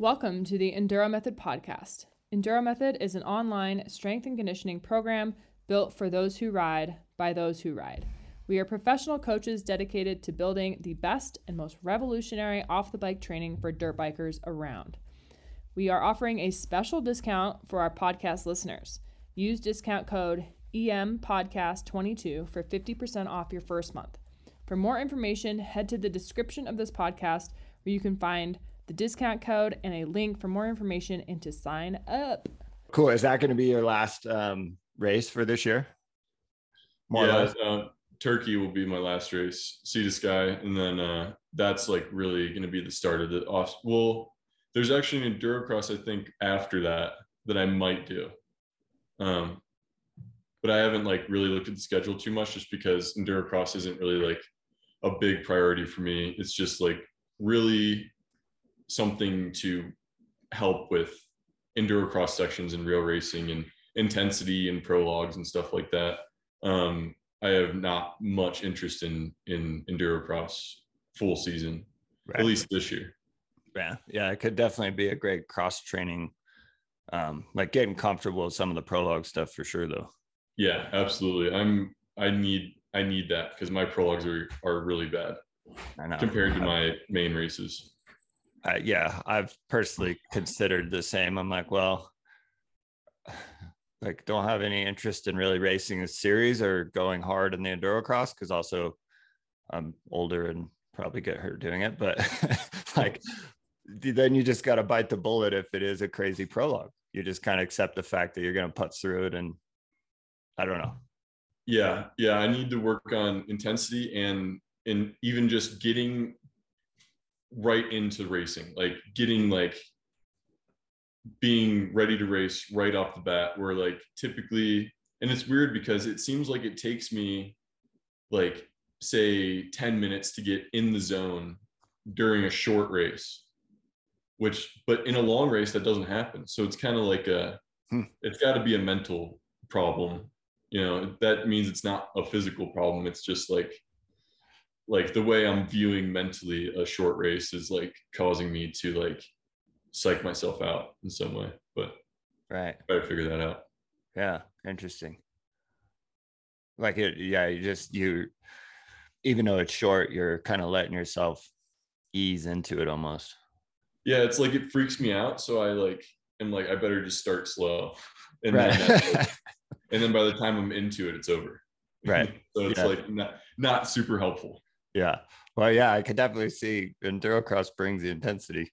Welcome to the Enduro Method podcast. Enduro Method is an online strength and conditioning program built for those who ride by those who ride. We are professional coaches dedicated to building the best and most revolutionary off the bike training for dirt bikers around. We are offering a special discount for our podcast listeners. Use discount code EM Podcast 22 for 50% off your first month. For more information, head to the description of this podcast where you can find the discount code and a link for more information and to sign up. Cool. Is that going to be your last um, race for this year? More yeah, uh, Turkey will be my last race, Sea to Sky, and then uh, that's like really going to be the start of the off. Well, there's actually an endurocross I think after that that I might do. Um, but I haven't like really looked at the schedule too much just because endurocross isn't really like a big priority for me. It's just like really something to help with enduro cross sections and real racing and intensity and prologues and stuff like that. Um, I have not much interest in in enduro cross full season, right. at least this year. Yeah, yeah, it could definitely be a great cross training, um, like getting comfortable with some of the prologue stuff for sure, though. Yeah, absolutely. I'm. I need. I need that because my prologues are are really bad compared to my main races. Yeah, I've personally considered the same. I'm like, well, like don't have any interest in really racing a series or going hard in the enduro cross because also I'm older and probably get hurt doing it. But like then you just got to bite the bullet if it is a crazy prologue. You just kind of accept the fact that you're going to putz through it and I don't know. Yeah, yeah, I need to work on intensity and and even just getting right into racing, like getting like being ready to race right off the bat. Where like typically, and it's weird because it seems like it takes me like say 10 minutes to get in the zone during a short race which but in a long race that doesn't happen so it's kind of like a hmm. it's got to be a mental problem you know that means it's not a physical problem it's just like like the way I'm viewing mentally a short race is like causing me to like psych myself out in some way. But right, try to figure that out. Yeah, interesting. Like it, yeah, you just you, even though it's short, you're kind of letting yourself ease into it almost. Yeah, it's like it freaks me out, so I like am like I better just start slow, and right. then and then by the time I'm into it, it's over. Right. so it's yeah. like not not super helpful. Yeah. Well, yeah, I could definitely see endurocross brings the intensity.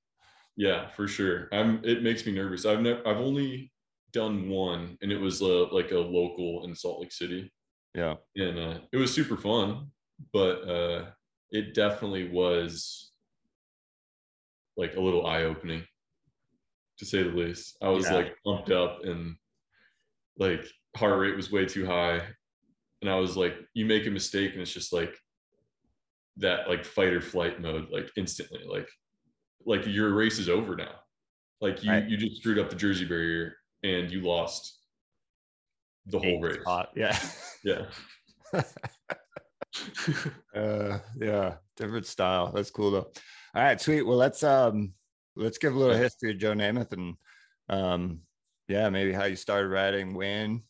Yeah, for sure. I'm. It makes me nervous. I've never. I've only done one, and it was uh, like a local in Salt Lake City. Yeah. And uh, it was super fun, but uh, it definitely was like a little eye opening, to say the least. I was yeah. like pumped up and like heart rate was way too high, and I was like, you make a mistake, and it's just like that like fight or flight mode like instantly like like your race is over now. Like you right. you just screwed up the jersey barrier and you lost the whole race. spot. yeah. Yeah. Uh yeah different style. That's cool though. All right sweet. Well let's um let's give a little history of joe namath and um yeah maybe how you started riding when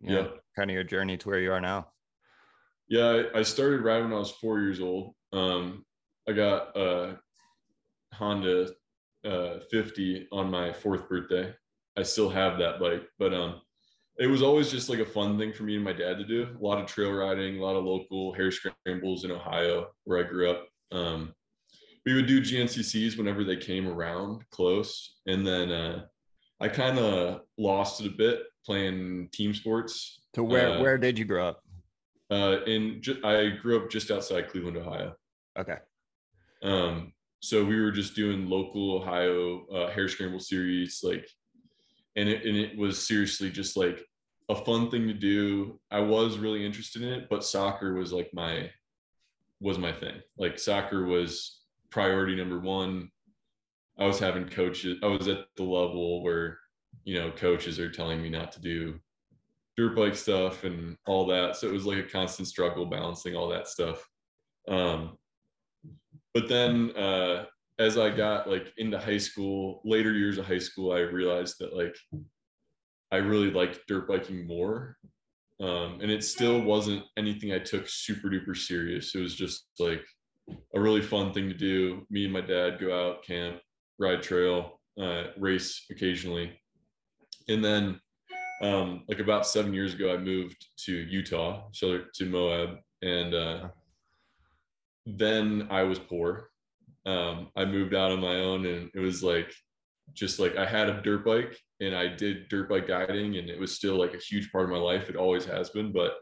yeah. kind of your journey to where you are now yeah, I, started riding when I was four years old. Um, I got a Honda uh, 50 on my fourth birthday. I still have that bike, but um, it was always just like a fun thing for me and my dad to do. A lot of trail riding, a lot of local hare scrambles in Ohio, where I grew up. Um, we would do GNCCs whenever they came around close, and then uh, I kind of lost it a bit playing team sports. So where uh, where did you grow up? Uh, in ju- I grew up just outside Cleveland, Ohio. Okay. Um, so we were just doing local Ohio uh, hare scramble series, like, and it and it was seriously just like a fun thing to do. I was really interested in it, but soccer was like my was my thing. Like soccer was priority number one. I was having coaches. I was at the level where you know coaches are telling me not to do dirt bike stuff and all that. So it was like a constant struggle balancing all that stuff. Um, but then uh, as I got like into high school, later years of high school, I realized that like I really liked dirt biking more. Um, and it still wasn't anything I took super duper serious. It was just like a really fun thing to do. Me and my dad go out, camp, ride trail, uh, race occasionally. And then, um, like about seven years ago, I moved to Utah, so to Moab, and uh, then I was poor. Um, I moved out on my own, and it was like just like I had a dirt bike, and I did dirt bike guiding, and it was still like a huge part of my life. It always has been, but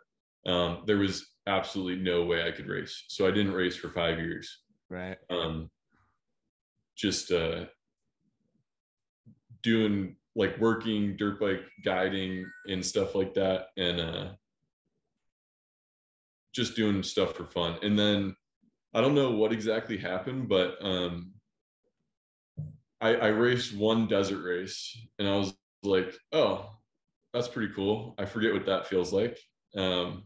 um, there was absolutely no way I could race. So I didn't race for five years. Right. Um, just uh, doing like working dirt bike guiding and stuff like that, and uh, just doing stuff for fun. And then I don't know what exactly happened, but um, I, I raced one desert race, and I was like, "Oh, that's pretty cool." I forget what that feels like. Um,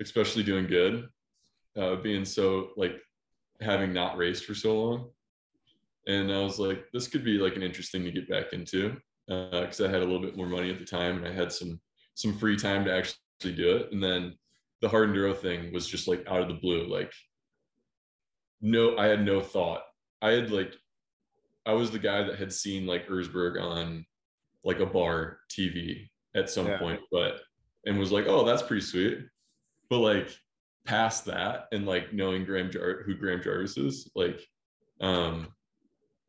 especially doing good, uh, being so like having not raced for so long. And I was like, this could be like an interesting to get back into because uh, I had a little bit more money at the time and I had some some free time to actually do it. And then the hard enduro thing was just like out of the blue. Like, no, I had no thought. I had like, I was the guy that had seen like Erzberg on like a bar TV at some yeah. point, but and was like, oh, that's pretty sweet but like past that and like knowing Graham Jar- who Graham Jarvis is, like um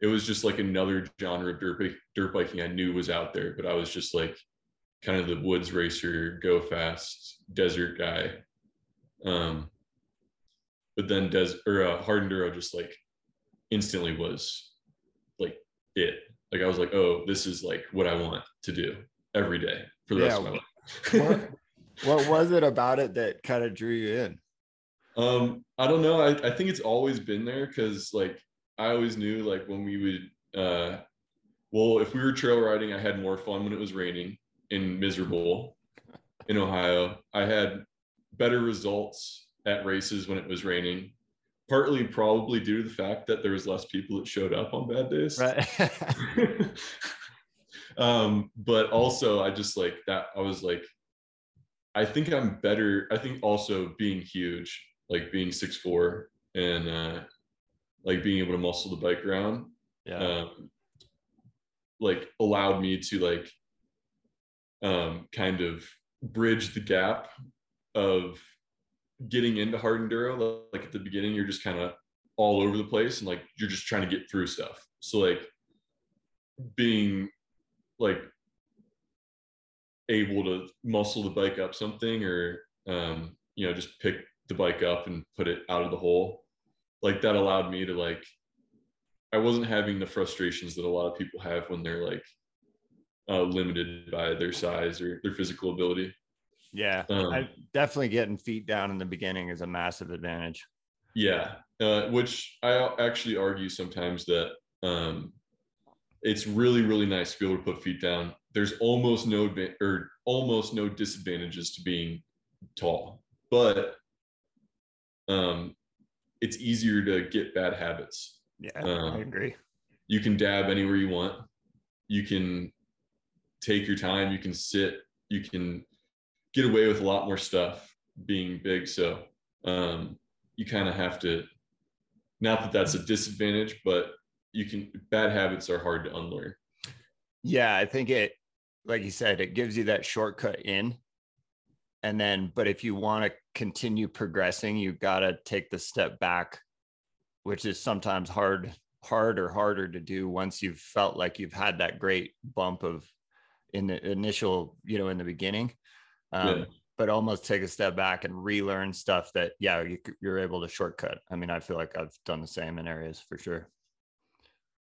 it was just like another genre of dirt, dirt biking I knew was out there, but I was just like kind of the woods racer, go fast, desert guy. Um, but then des or uh, hard enduro just like instantly was like it. Like I was like, oh, this is like what I want to do every day for the yeah. rest of my life what was it about it that kind of drew you in? Um, I don't know. I, I think it's always been there because like I always knew like when we would uh well if we were trail riding, I had more fun when it was raining and miserable in Ohio. I had better results at races when it was raining. Partly probably due to the fact that there was less people that showed up on bad days. Right. um, but also I just like that I was like I think I'm better. I think also being huge, like being six four and uh, like being able to muscle the bike around, yeah, um, like allowed me to like um, kind of bridge the gap of getting into hard enduro. Like at the beginning, you're just kind of all over the place and like you're just trying to get through stuff. So like being like able to muscle the bike up something or um, you know just pick the bike up and put it out of the hole like that allowed me to like i wasn't having the frustrations that a lot of people have when they're like uh, limited by their size or their physical ability. Yeah um, I, definitely getting feet down in the beginning is a massive advantage. Yeah uh, which i actually argue sometimes that um, it's really really nice to be able to put feet down. There's almost no or almost no disadvantages to being tall, but um, it's easier to get bad habits. Yeah, um, I agree. You can dab anywhere you want. You can take your time. You can sit. You can get away with a lot more stuff being big. So um, you kind of have to. Not that that's a disadvantage, but you can. Bad habits are hard to unlearn. Yeah, I think it like you said, it gives you that shortcut in. And then, but if you want to continue progressing, you got to take the step back, which is sometimes hard, hard or harder to do once you've felt like you've had that great bump of in the initial, you know, in the beginning. Um, yeah. But almost take a step back and relearn stuff that, yeah, you, you're able to shortcut. I mean, I feel like I've done the same in areas for sure.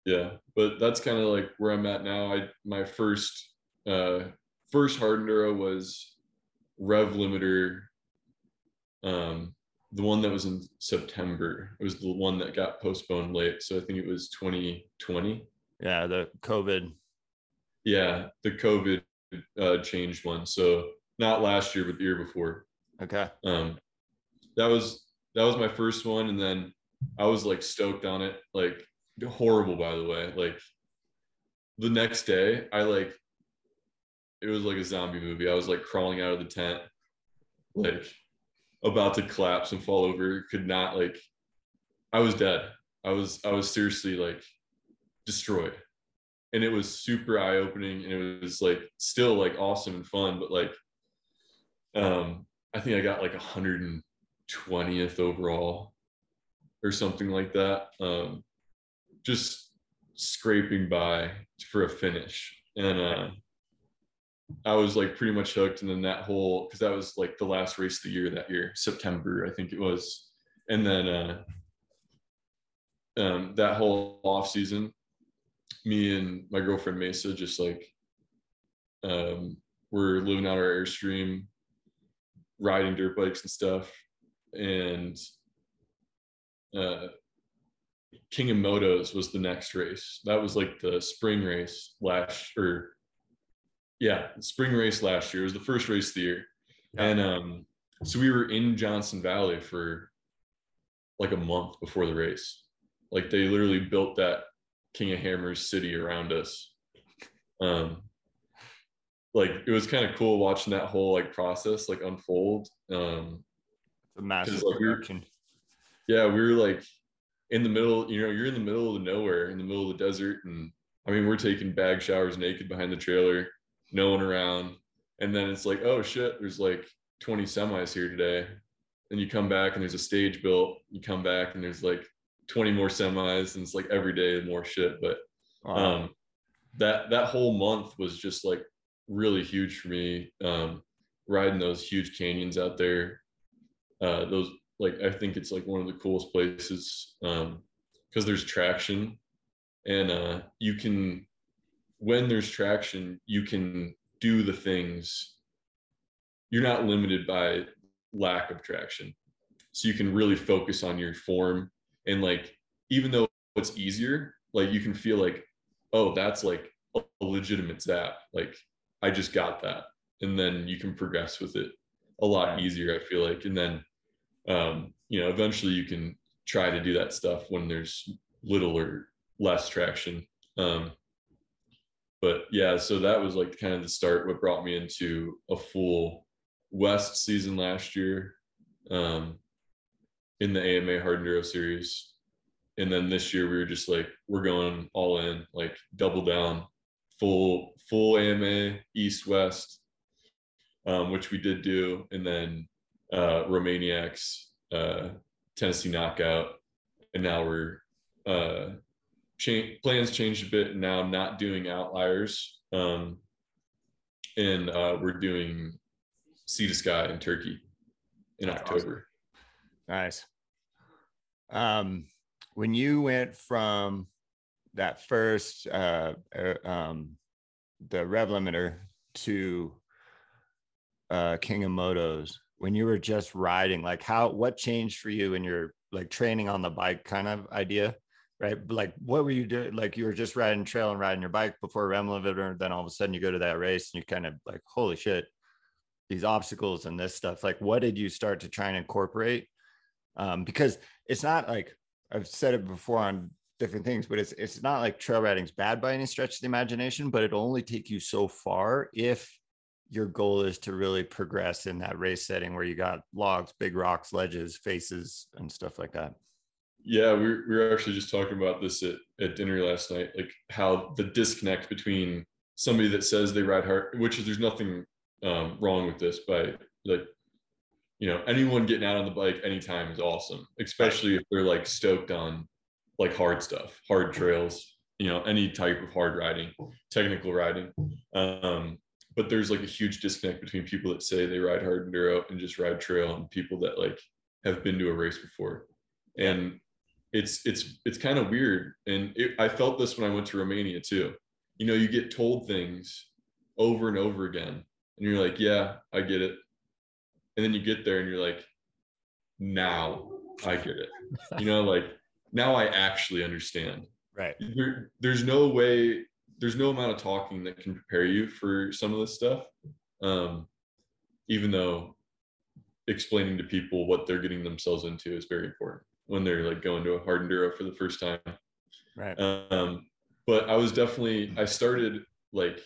Yeah, but that's kind of like where I'm at now. I my first uh, first hard enduro was Rev Limiter, um, the one that was in September. It was the one that got postponed late. So I think it was 2020. Yeah, the COVID. Yeah, the COVID uh, changed one. So not last year, but the year before. Okay. Um, that was that was my first one, and then I was like stoked on it. Like horrible by the way. Like the next day, I like it was like a zombie movie. I was like crawling out of the tent, like about to collapse and fall over. Could not like I was dead. I was I was seriously like destroyed. And it was super eye-opening and it was like still like awesome and fun, but like um I think I got like a 120th overall or something like that. Um just scraping by for a finish. And uh I was like pretty much hooked. And then that whole because that was like the last race of the year that year, September, I think it was. And then uh um that whole off season, me and my girlfriend Mesa just like um we're living out our airstream, riding dirt bikes and stuff. And uh King of Motos was the next race. That was like the spring race last or yeah, spring race last year. It was the first race of the year. Yeah. And um so we were in Johnson Valley for like a month before the race. Like they literally built that King of Hammers city around us. Um like it was kind of cool watching that whole like process like unfold. Um it's a massive like, production. We were, yeah, we were like in the middle, you know, you're in the middle of nowhere, in the middle of the desert. And I mean, we're taking bag showers naked behind the trailer, no one around. And then it's like, oh shit, there's like 20 semis here today. And you come back and there's a stage built. You come back and there's like 20 more semis, and it's like every day more shit. But wow. um that that whole month was just like really huge for me. Um riding those huge canyons out there. Uh those like I think it's like one of the coolest places um because there's traction and uh you can when there's traction you can do the things. You're not limited by lack of traction. So you can really focus on your form and like even though it's easier like you can feel like oh that's like a legitimate zap. Like i just got that. And then you can progress with it a lot easier i feel like. And then um, you know, eventually you can try to do that stuff when there's little or less traction. Um, but yeah, so that was like kind of the start. What brought me into a full West season last year um, in the AMA Hard Enduro Series, and then this year we were just like we're going all in, like double down, full full AMA East West, um, which we did do, and then uh, Romaniacs, uh, Tennessee Knockout, and now we're uh, change, plans changed a bit. Now not doing outliers, um, and uh, we're doing Sea to Sky in Turkey in That's October. Awesome. Nice. Um, when you went from that first uh, er, um, the rev limiter to uh, King of Motos, when you were just riding like how what changed for you in your like training on the bike kind of idea right? Like what were you doing like you were just riding trail and riding your bike before Rev Limiter then all of a sudden you go to that race and you kind of like holy shit these obstacles and this stuff. Like what did you start to try and incorporate? Um, because it's not like i've said it before on different things but it's it's not like trail riding's bad by any stretch of the imagination but it'll only take you so far if your goal is to really progress in that race setting where you got logs, big rocks, ledges, faces, and stuff like that. Yeah, we, we were actually just talking about this at, at dinner last night, like how the disconnect between somebody that says they ride hard, which is there's nothing um, wrong with this, but like, you know, anyone getting out on the bike anytime is awesome, especially if they're like stoked on like hard stuff, hard trails, you know, any type of hard riding, technical riding. Um, but there's like a huge disconnect between people that say they ride hard enduro and just ride trail and people that like have been to a race before and it's it's it's kind of weird. And it, i felt this when i went to romania too. You know you get told things over and over again and you're like yeah i get it. And then you get there and you're like now i get it. You know like now i actually understand. Right. There, there's no way there's no amount of talking that can prepare you for some of this stuff. Um, even though explaining to people what they're getting themselves into is very important when they're like going to a hard enduro for the first time. Right. Um, but I was definitely I started like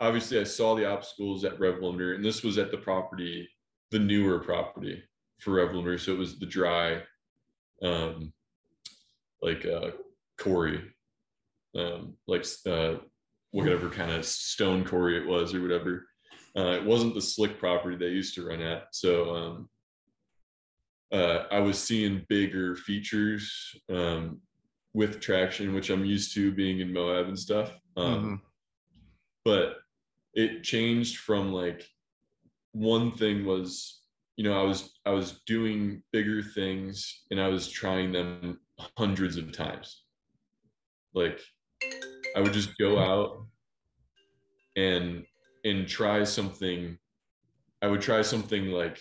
obviously I saw the obstacles at Rev Limiter, and this was at the property, the newer property for Rev Limiter. So it was the dry, um, like uh, quarry, um, like uh, whatever kind of stone quarry it was or whatever. Uh, it wasn't the slick property they used to run at. So um, uh, I was seeing bigger features um, with traction, which I'm used to being in Moab and stuff. Um, Mhm. But it changed from like one thing was, you know, I was I was doing bigger things and I was trying them hundreds of times. Like I would just go out and and try something. I would try something like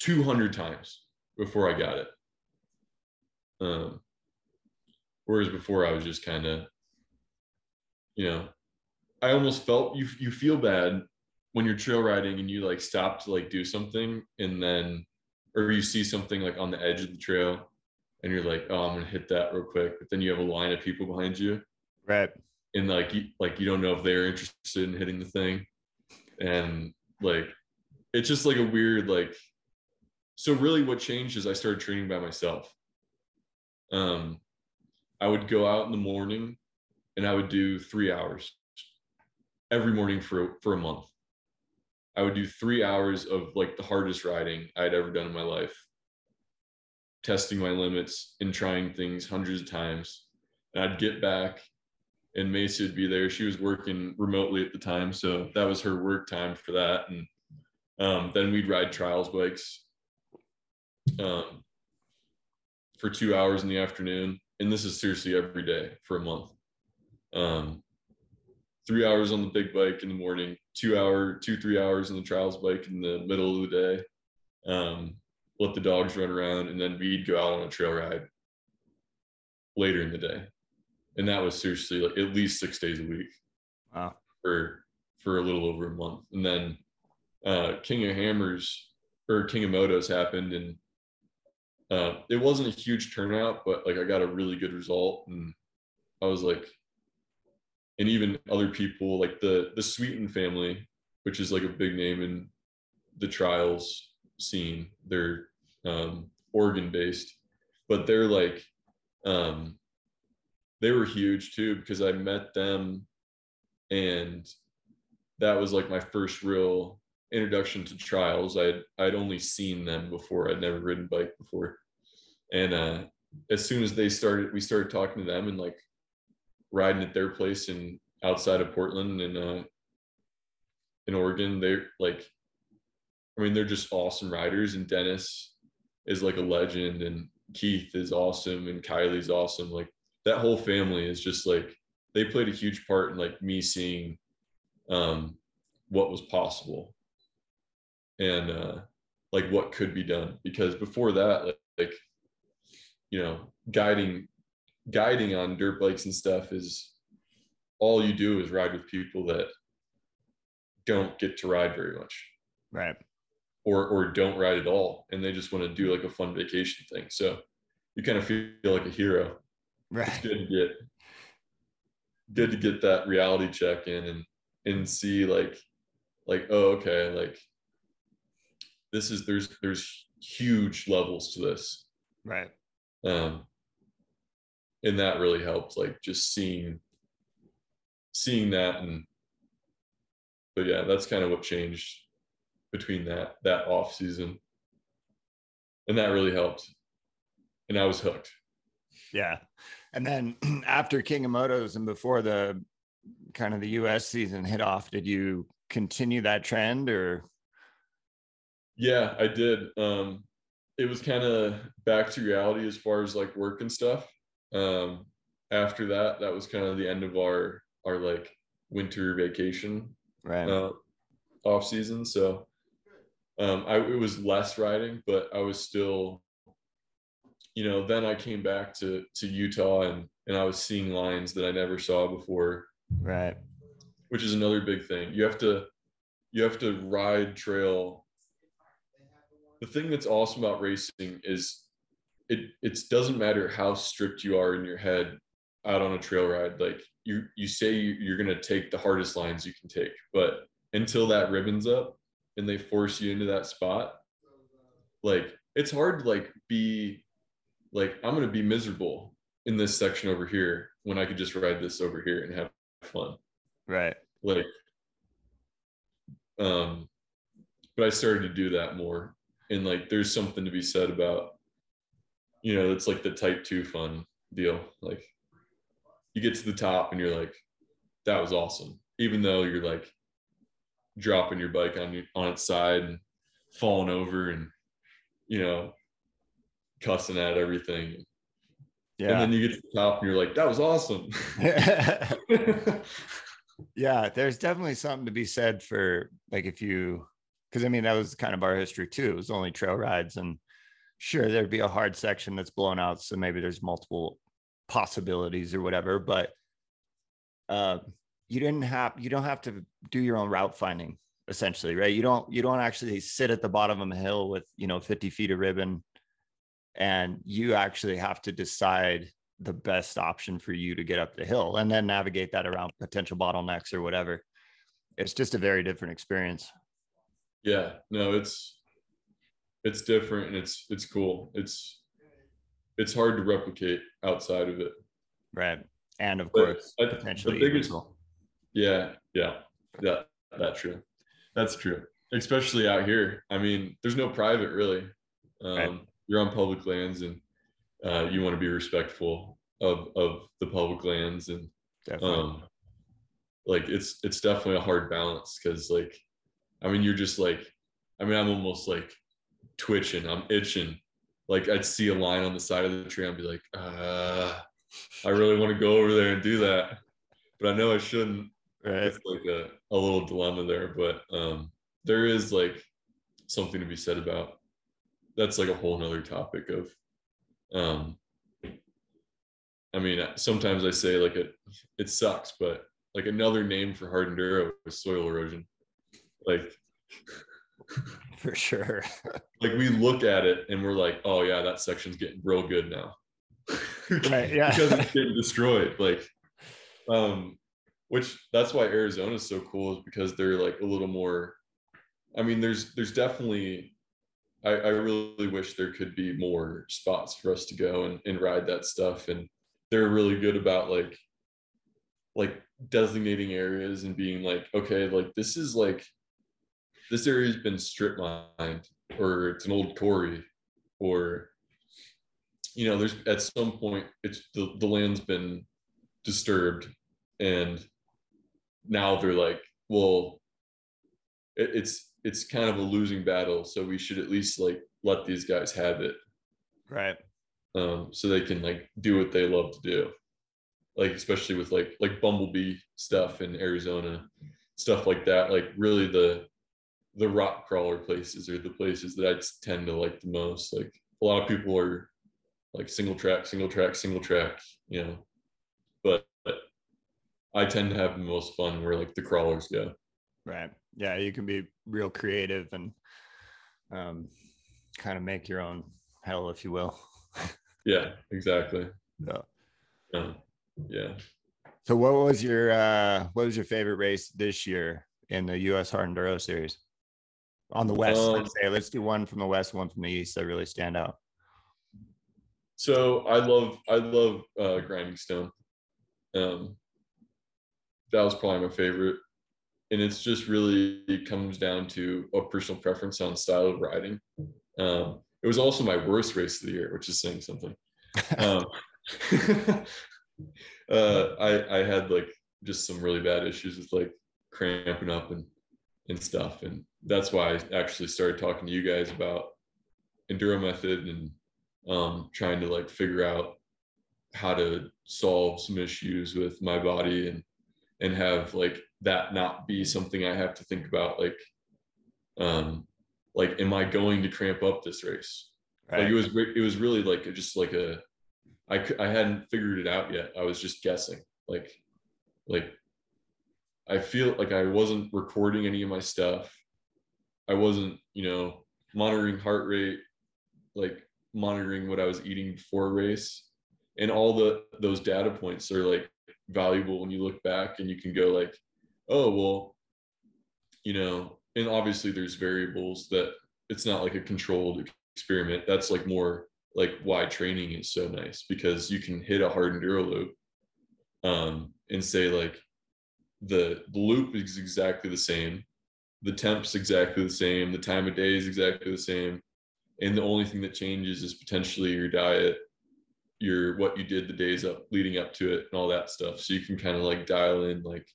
200 times before I got it. Um, whereas before I was just kind of, you know, I almost felt you you feel bad when you're trail riding and you like stop to like do something and then or you see something like on the edge of the trail and you're like, oh, I'm gonna hit that real quick, but then you have a line of people behind you Right. and like you like you don't know if they're interested in hitting the thing and like it's just like a weird like so really what changed is i started training by myself. Um i would go out in the morning and i would do three hours every morning for for a month. I would do three hours of like the hardest riding i'd ever done in my life. Testing my limits and trying things hundreds of times. And i'd get back and Macy would be there. She was working remotely at the time, so that was her work time for that. And um, then we'd ride trials bikes um, for two hours in the afternoon, and this is seriously every day for a month. Um, three hours on the big bike in the morning, two hour, two three hours on the trials bike in the middle of the day. Um, let the dogs run around, and then we'd go out on a trail ride later in the day and that was seriously like at least six days a week Wow. for for a little over a month and then uh king of hammers or king of motos happened and uh it wasn't a huge turnout but like i got a really good result and i was like and even other people like the the sweeten family which is like a big name in the trials scene they're um oregon based but they're like um they were huge too because I met them and that was like my first real introduction to trials. I'd I'd only seen them before. I'd never ridden bike before. And uh as soon as they started we started talking to them and like riding at their place in outside of Portland and uh in Oregon. They're like I mean they're just awesome riders and Dennis is like a legend and Keith is awesome and Kylie's awesome. Like that whole family is just like they played a huge part in like me seeing um what was possible and uh like what could be done because before that like, like you know guiding guiding on dirt bikes and stuff is all you do is ride with people that don't get to ride very much Right. or or don't ride at all and they just want to do like a fun vacation thing so you kind of feel like a hero it's Right. good to get good to get that reality check in and and see like like oh okay like this is there's there's huge levels to this Right. Um and that really helped like just seeing seeing that and but yeah that's kind of what changed between that that off season and that really helped and i was hooked Yeah. And then after King of Motos and before the kind of the US season hit off, did you continue that trend or Yeah, I did. Um, it was kind of back to reality as far as like work and stuff. Um, after that, that was kind of the end of our our like winter vacation right? uh, off season. So um, I it was less riding, but I was still, you know. Then I came back to to Utah and and I was seeing lines that I never saw before right. which is another big thing. You have to you have to ride trail. The thing that's awesome about racing is it it doesn't matter how strict you are in your head out on a trail ride. Like you you say you're gonna take the hardest lines you can take, but until that ribbon's up and they force you into that spot, like it's hard to like be like I'm gonna be miserable in this section over here when I could just ride this over here and have fun. Right. Like um but I started to do that more. And like there's something to be said about, you know, it's like the type two fun deal. Like you get to the top and you're like, that was awesome. Even though you're like dropping your bike on your, on its side and falling over and you know cussing at everything. Yeah. And then you get to the top and you're like, that was awesome. yeah, there's definitely something to be said for like if you because I mean that was kind of our history too. It was only trail rides, and sure there'd be a hard section that's blown out, so maybe there's multiple possibilities or whatever. But uh, you didn't have you don't have to do your own route finding essentially, right? You don't you don't actually sit at the bottom of a hill with you know 50 feet of ribbon, and you actually have to decide the best option for you to get up the hill and then navigate that around potential bottlenecks or whatever. It's just a very different experience yeah no it's it's different and it's it's cool. It's it's hard to replicate outside of it. Right and of course but potentially the biggest, yeah yeah yeah that's true. That's true especially out here. I mean there's no private really. Um, right. you're on public lands and uh, you want to be respectful of of the public lands and definitely. um like it's it's definitely a hard balance because like I mean, you're just like, I mean, I'm almost like twitching. I'm itching. Like I'd see a line on the side of the tree. I'd be like, uh, I really want to go over there and do that, but I know I shouldn't. Right. It's like a, a little dilemma there, but um, there is like something to be said about. That's like a whole nother topic of, um, I mean, sometimes I say like it, it sucks, but like another name for hard enduro is soil erosion like for sure. like we look at it and we're like oh yeah that section's getting real good now. Right yeah. Because it's getting destroyed like um which that's why Arizona is so cool is because they're like a little more I mean there's there's definitely I, I really wish there could be more spots for us to go and, and ride that stuff. And they're really good about like like designating areas and being like okay like this is like this area's been strip mined or it's an old quarry or you know there's at some point it's the, the land's been disturbed and now they're like well it, it's it's kind of a losing battle so we should at least like let these guys have it. Right. Um so they can like do what they love to do. Like especially with like like bumblebee stuff in arizona stuff like that like really the the rock crawler places are the places that I tend to like the most. Like a lot of people are like single track, single track, single track, you know, but, but I tend to have the most fun where like the crawlers go. Right. Yeah. You can be real creative and um, kind of make your own hell, if you will. yeah, exactly. Yeah. Um, yeah. So what was your, uh, what was your favorite race this year in the US Hard Enduro series? On the west um, let's say. Let's do one from the west one from the east that really stand out. So i love i love uh grinding stone. Um that was probably my favorite. And it's just really it comes down to a personal preference on style of riding. Um it was also my worst race of the year which is saying something. Um uh i i had like just some really bad issues with like cramping up and and stuff. And that's why I actually started talking to you guys about enduro method and um, trying to like figure out how to solve some issues with my body and and have like that not be something I have to think about like um like am I going to cramp up this race? Right. like it was it was really like just like a I I hadn't figured it out yet. I was just guessing like like I feel like I wasn't recording any of my stuff I wasn't, you know, monitoring heart rate, like monitoring what I was eating before a race, and all the those data points are like valuable when you look back and you can go like, oh well, you know, and obviously there's variables that it's not like a controlled experiment. That's like more like why training is so nice because you can hit a hard enduro loop um, and say like the, loop is exactly the same the temp's exactly the same the time of day is exactly the same and the only thing that changes is potentially your diet your what you did the days up leading up to it and all that stuff. So you can kind of like dial in like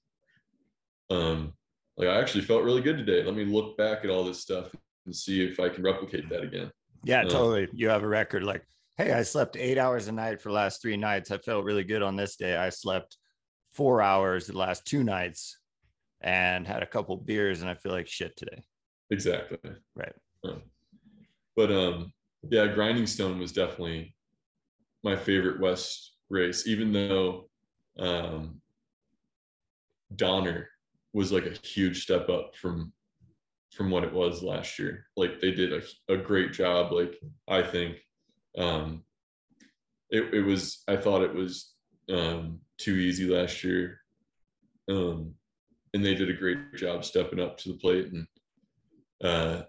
um like i actually felt really good today. Let me look back at all this stuff and see if i can replicate that again. Yeah uh, totally. You have a record like hey i slept eight hours a night for the last three nights. I felt really good on this day. I slept four hours the last two nights and had a couple beers and I feel like shit today. Exactly. Right. But um yeah, Grinding Stone was definitely my favorite West race, even though um Donner was like a huge step up from from what it was last year. Like they did a, a great job, like I think. Um it, it was I thought it was um too easy last year. Um and they did a great job stepping up to the plate. And uh,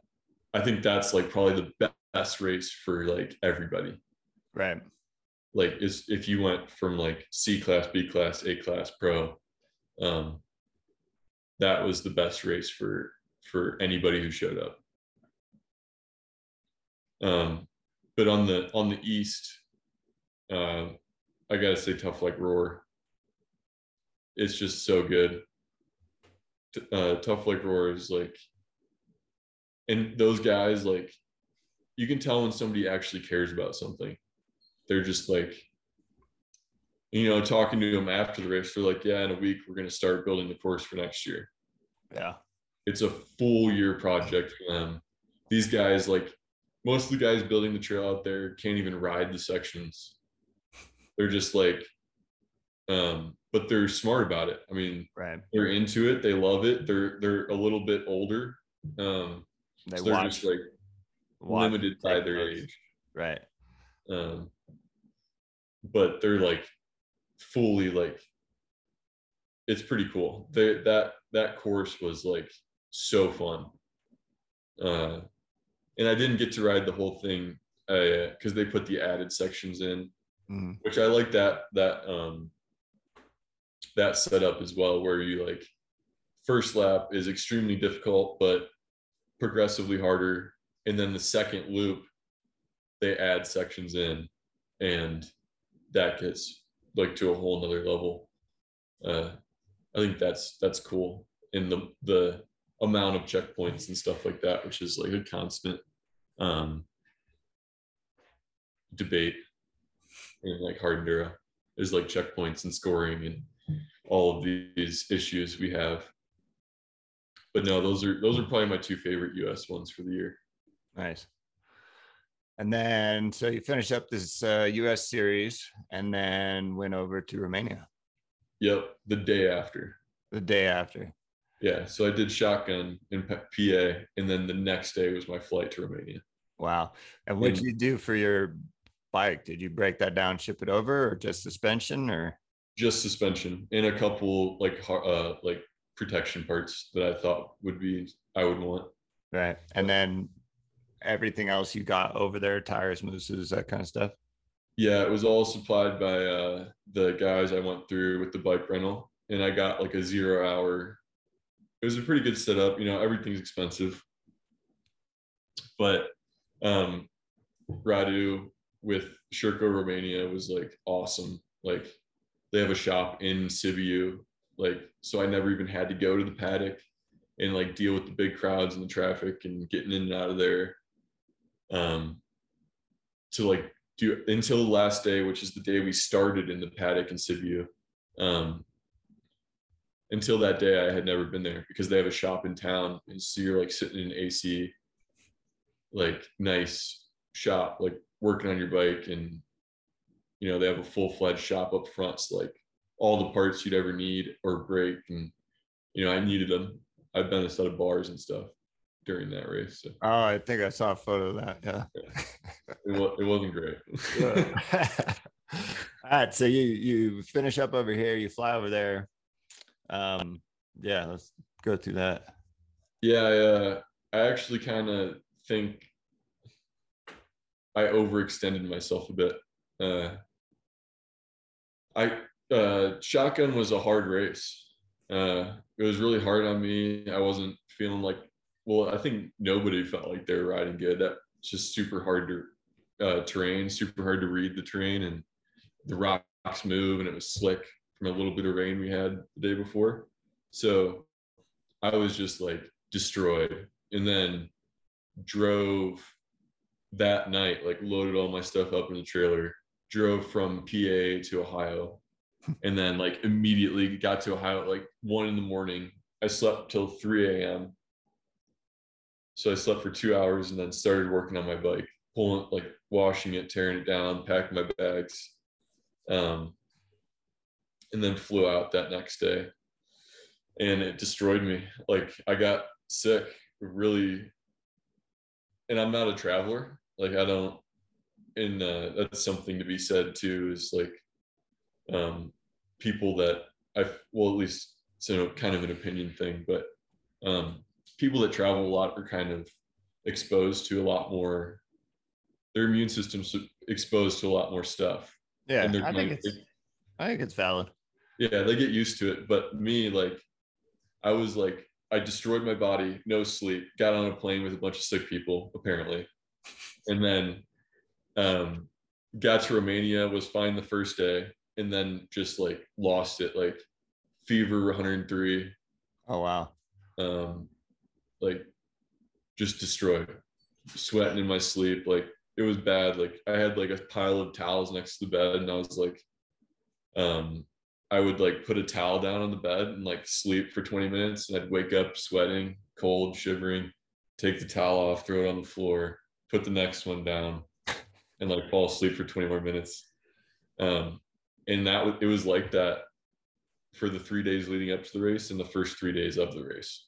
I think that's like probably the best race for like everybody. Right. Like is if you went from like C class, B class, A class, pro, um, that was the best race for for anybody who showed up. Um, but on the on the east, uh, I gotta say, tough like RORR. It's just so good uh, Tough Like RORR is like, and those guys like, you can tell when somebody actually cares about something. They're just like, you know, talking to them after the race, they're like, yeah, in a week we're going to start building the course for next year. Yeah, it's a full year project for them. These guys, like most of the guys building the trail out there, can't even ride the sections. They're just like, um, but they're smart about it. I mean, right. they're into it. They love it. They're they're a little bit older. Um, they so they're watch, just like limited by their age. Right. Um, but they're like fully like it's pretty cool. They that that course was like so fun. Uh, and I didn't get to ride the whole thing because uh, they put the added sections in, mm-hmm. which I like that that um that setup as well, where you like first lap is extremely difficult, but progressively harder. And then the second loop, they add sections in, and that gets like to a whole nother level. Uh, I think that's that's cool. in the the amount of checkpoints and stuff like that, which is like a constant um, debate in like hard enduro is like checkpoints and scoring and all of these issues we have. But no, those are those are probably my two favorite US ones for the year. Nice. And then so you finish up this uh, US series and then went over to Romania. Yep, the day after. The day after. Yeah, so I did shotgun in PA and then the next day was my flight to Romania. Wow. And what did you do for your bike? Did you break that down, ship it over, or just suspension, or? Just suspension and a couple like uh like protection parts that I thought would be I would want. Right. And then everything else you got over there, tires, mousses, that kind of stuff. Yeah, it was all supplied by uh the guys I went through with the bike rental. And I got like a zero hour. It was a pretty good setup. You know, everything's expensive. But um Radu with Sherco Romania was like awesome. Like they have a shop in Sibiu. Like, so I never even had to go to the paddock and like deal with the big crowds and the traffic and getting in and out of there. Um, to like do until the last day, which is the day we started in the paddock in Sibiu. Um, until that day, I had never been there because they have a shop in town, and so you're like sitting in AC, like nice shop, like working on your bike and you know they have a full-fledged shop up front so like all the parts you'd ever need or break and you know i needed them i've been a set of bars and stuff during that race. So. Oh, I think I saw a photo of that. Yeah. It, was, it wasn't great. All right. So you you finish up over here, you fly over there. Um, yeah, let's go through that. Yeah, I, uh, I actually kind of think I overextended myself a bit. Uh, I uh, shotgun was a hard race. Uh, it was really hard on me. I wasn't feeling like. Well, I think nobody felt like they were riding good. That's just super hard to uh, terrain, super hard to read the terrain, and the rocks move, and it was slick from a little bit of rain we had the day before. So I was just like destroyed, and then drove that night, like loaded all my stuff up in the trailer, drove from PA to Ohio, and then like immediately got to Ohio at like one in the morning. I slept till 3 a.m. So I slept for two hours and then started working on my bike, pulling like washing it, tearing it down, packing my bags. Um, and then flew out that next day. And it destroyed me. Like I got sick really and I'm not a traveler. Like I don't and uh, that's something to be said too is like um people that I've well at least so kind of an opinion thing, but um, people that travel a lot are kind of exposed to a lot more. Their immune system's exposed to a lot more stuff. Yeah, I think it's. I think it's valid. Yeah, they get used to it, but me, like, I was like, I destroyed my body, no sleep, got on a plane with a bunch of sick people, apparently, and then um, got to Romania, was fine the first day, and then just like lost it like fever 103 oh wow. Um like just destroyed. Sweating in my sleep like it was bad. Like i had like a pile of towels next to the bed and i was like um i would like put a towel down on the bed and like sleep for 20 minutes and i'd wake up sweating cold shivering take the towel off throw it on the floor put the next one down and like fall asleep for 20 more minutes um and that it was like that for the three days leading up to the race and the first three days of the race,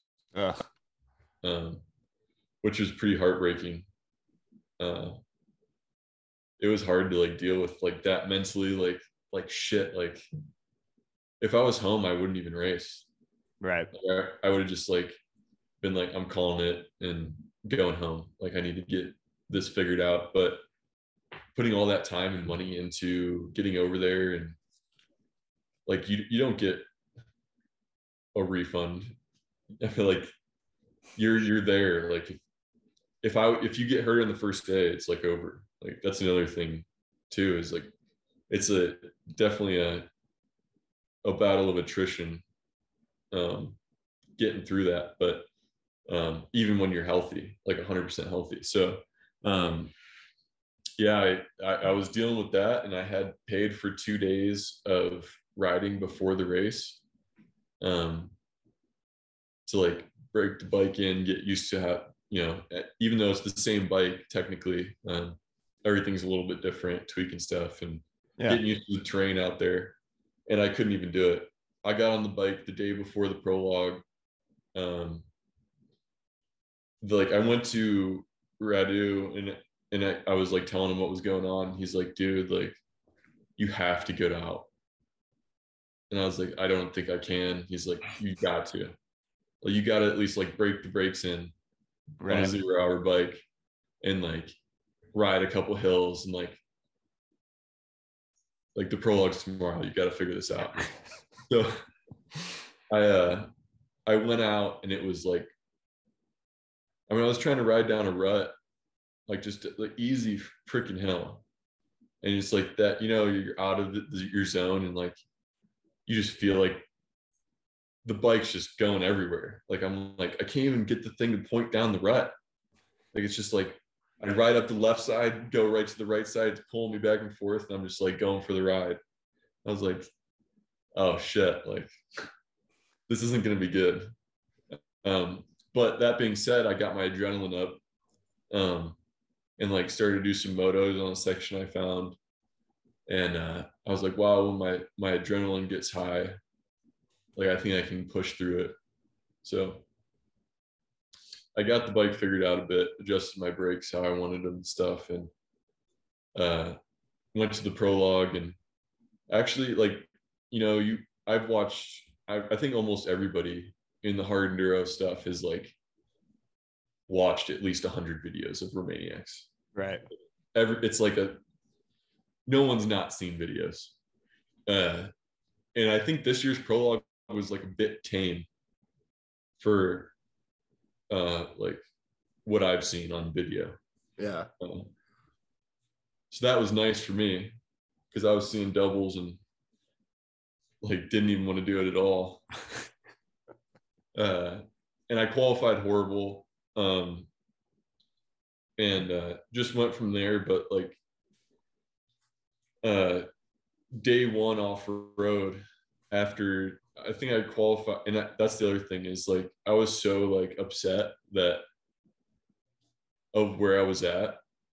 um, which was pretty heartbreaking. Uh, it was hard to like deal with like that mentally, like like shit. Like if I was home, I wouldn't even race. Right. Like, I, I would have just like been like, I'm calling it and going home. Like I need to get this figured out. But putting all that time and money into getting over there and like you you don't get a refund. I feel like you're you're there. Like if, if i if you get hurt on the first day it's like over. Like that's another thing too is like it's a definitely a a battle of attrition um getting through that. But um even when you're healthy like 100% healthy. So um yeah, I, I, was dealing with that, and I had paid for two days of riding before the race, um, to like break the bike in, get used to how you know, even though it's the same bike technically, um, everything's a little bit different, tweaking stuff, and yeah. getting used to the terrain out there. And I couldn't even do it. I got on the bike the day before the prologue. Um, the, like I went to Radu and and I, I was like telling him what was going on. He's like, dude, like, you have to get out. And I was like, I don't think I can. He's like, you got to. Like, you got to at least like break the brakes in right. on a zero hour bike and like ride a couple hills and like like the prologues tomorrow. You got to figure this out. so I uh I went out and it was like I mean I was trying to ride down a rut like just the easy freaking hill and it's like that you know you're out of the, your zone and like you just feel like the bike's just going everywhere. Like i'm like i can't even get the thing to point down the rut. Like it's just like i ride up the left side go right to the right side it's pulling me back and forth and i'm just like going for the ride. I was like oh shit like this isn't going to be good. Um but that being said i got my adrenaline up. Um and like started to do some motos on a section I found. And uh, I was like, wow, when my my adrenaline gets high, like I think I can push through it. So I got the bike figured out a bit, adjusted my brakes how I wanted them and stuff, and uh, went to the prologue and actually like you know you I've watched I, I think almost everybody in the hard enduro stuff has like watched at least 100 videos of Romaniacs. Right. Every it's like a no one's not seen videos. Uh and I think this year's prologue was like a bit tame for uh like what I've seen on video. Yeah. Um, so that was nice for me because I was seeing doubles and like didn't even want to do it at all. uh, and I qualified horrible. Um, and uh, just went from there. But like uh, day one off road after I think I qualified, and that's the other thing is like I was so like upset that of where I was at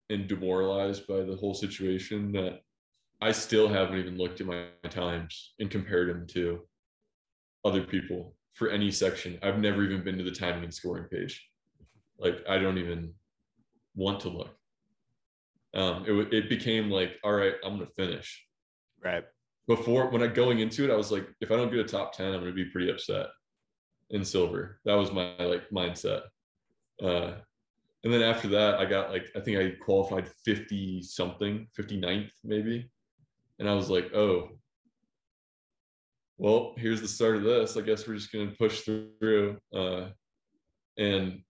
and demoralized by the whole situation that I still haven't even looked at my times and compared them to other people for any section. I've never even been to the timing and scoring page. Like I don't even want to look. Um, it it became like, all right, I'm gonna finish. Right. Before when I going into it, I was like, if I don't get a top ten, I'm gonna be pretty upset. In silver, that was my like mindset. Uh, and then after that, I got like I think I qualified 50 something, 59th maybe. And I was like, oh, well, here's the start of this. I guess we're just gonna push through. Uh, and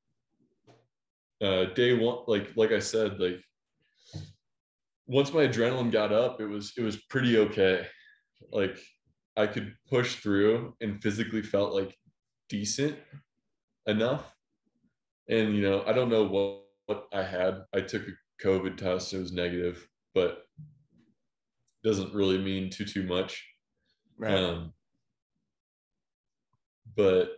uh, day one, like like I said, like once my adrenaline got up, it was it was pretty okay. Like I could push through and physically felt like decent enough. And you know, I don't know what, what I had. I took a COVID test, it was negative, but doesn't really mean too too much. Right. Um, but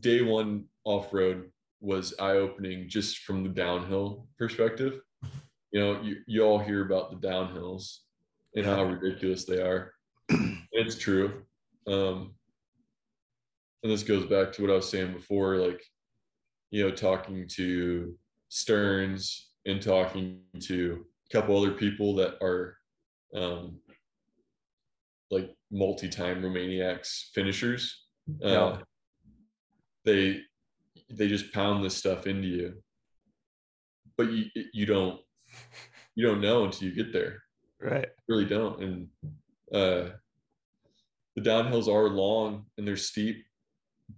day one off road was eye opening just from the downhill perspective. You know, you, you all hear about the downhills and how ridiculous they are. it's true. Um, and this goes back to what I was saying before, like, you know, talking to Stearns and talking to a couple other people that are um, like multi-time Romaniacs finishers. Uh, Yeah. They they just pound this stuff into you, but you you don't you don't know until you get there. Right. You really don't. And uh, the downhills are long and they're steep,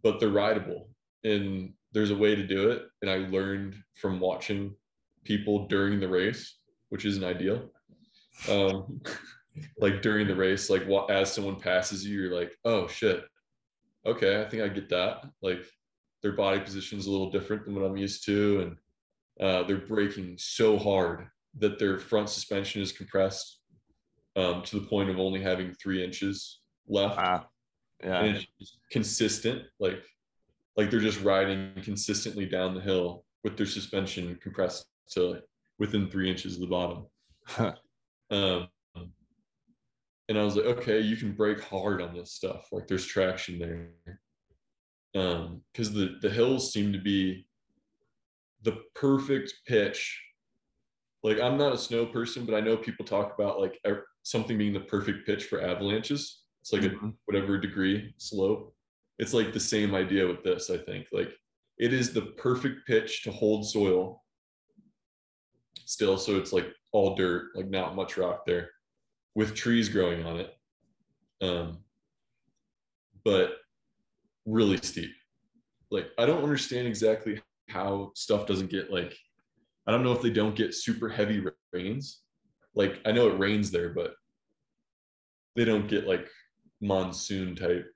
but they're rideable. And there's a way to do it. And I learned from watching people during the race, which isn't ideal. Um, like during the race, like what as someone passes you, you're like, oh shit, okay, I think I get that. Like their body position is a little different than what I'm used to, and uh, they're braking so hard that their front suspension is compressed um, to the point of only having three inches left, Wow. Yeah. and it's consistent, like like they're just riding consistently down the hill with their suspension compressed to within three inches of the bottom. Um, and I was like, okay, you can brake hard on this stuff. Like there's traction there. Um, because the the hills seem to be the perfect pitch. Like I'm not a snow person, but I know people talk about like something being the perfect pitch for avalanches. It's like a Mhm. whatever degree slope. It's like the same idea with this, I think. Like it is the perfect pitch to hold soil still. So it's like all dirt, like not much rock there with trees growing on it. Um, but really steep. Like I don't understand exactly how stuff doesn't get like I don't know if they don't get super heavy rains. Like I know it rains there, but they don't get like monsoon type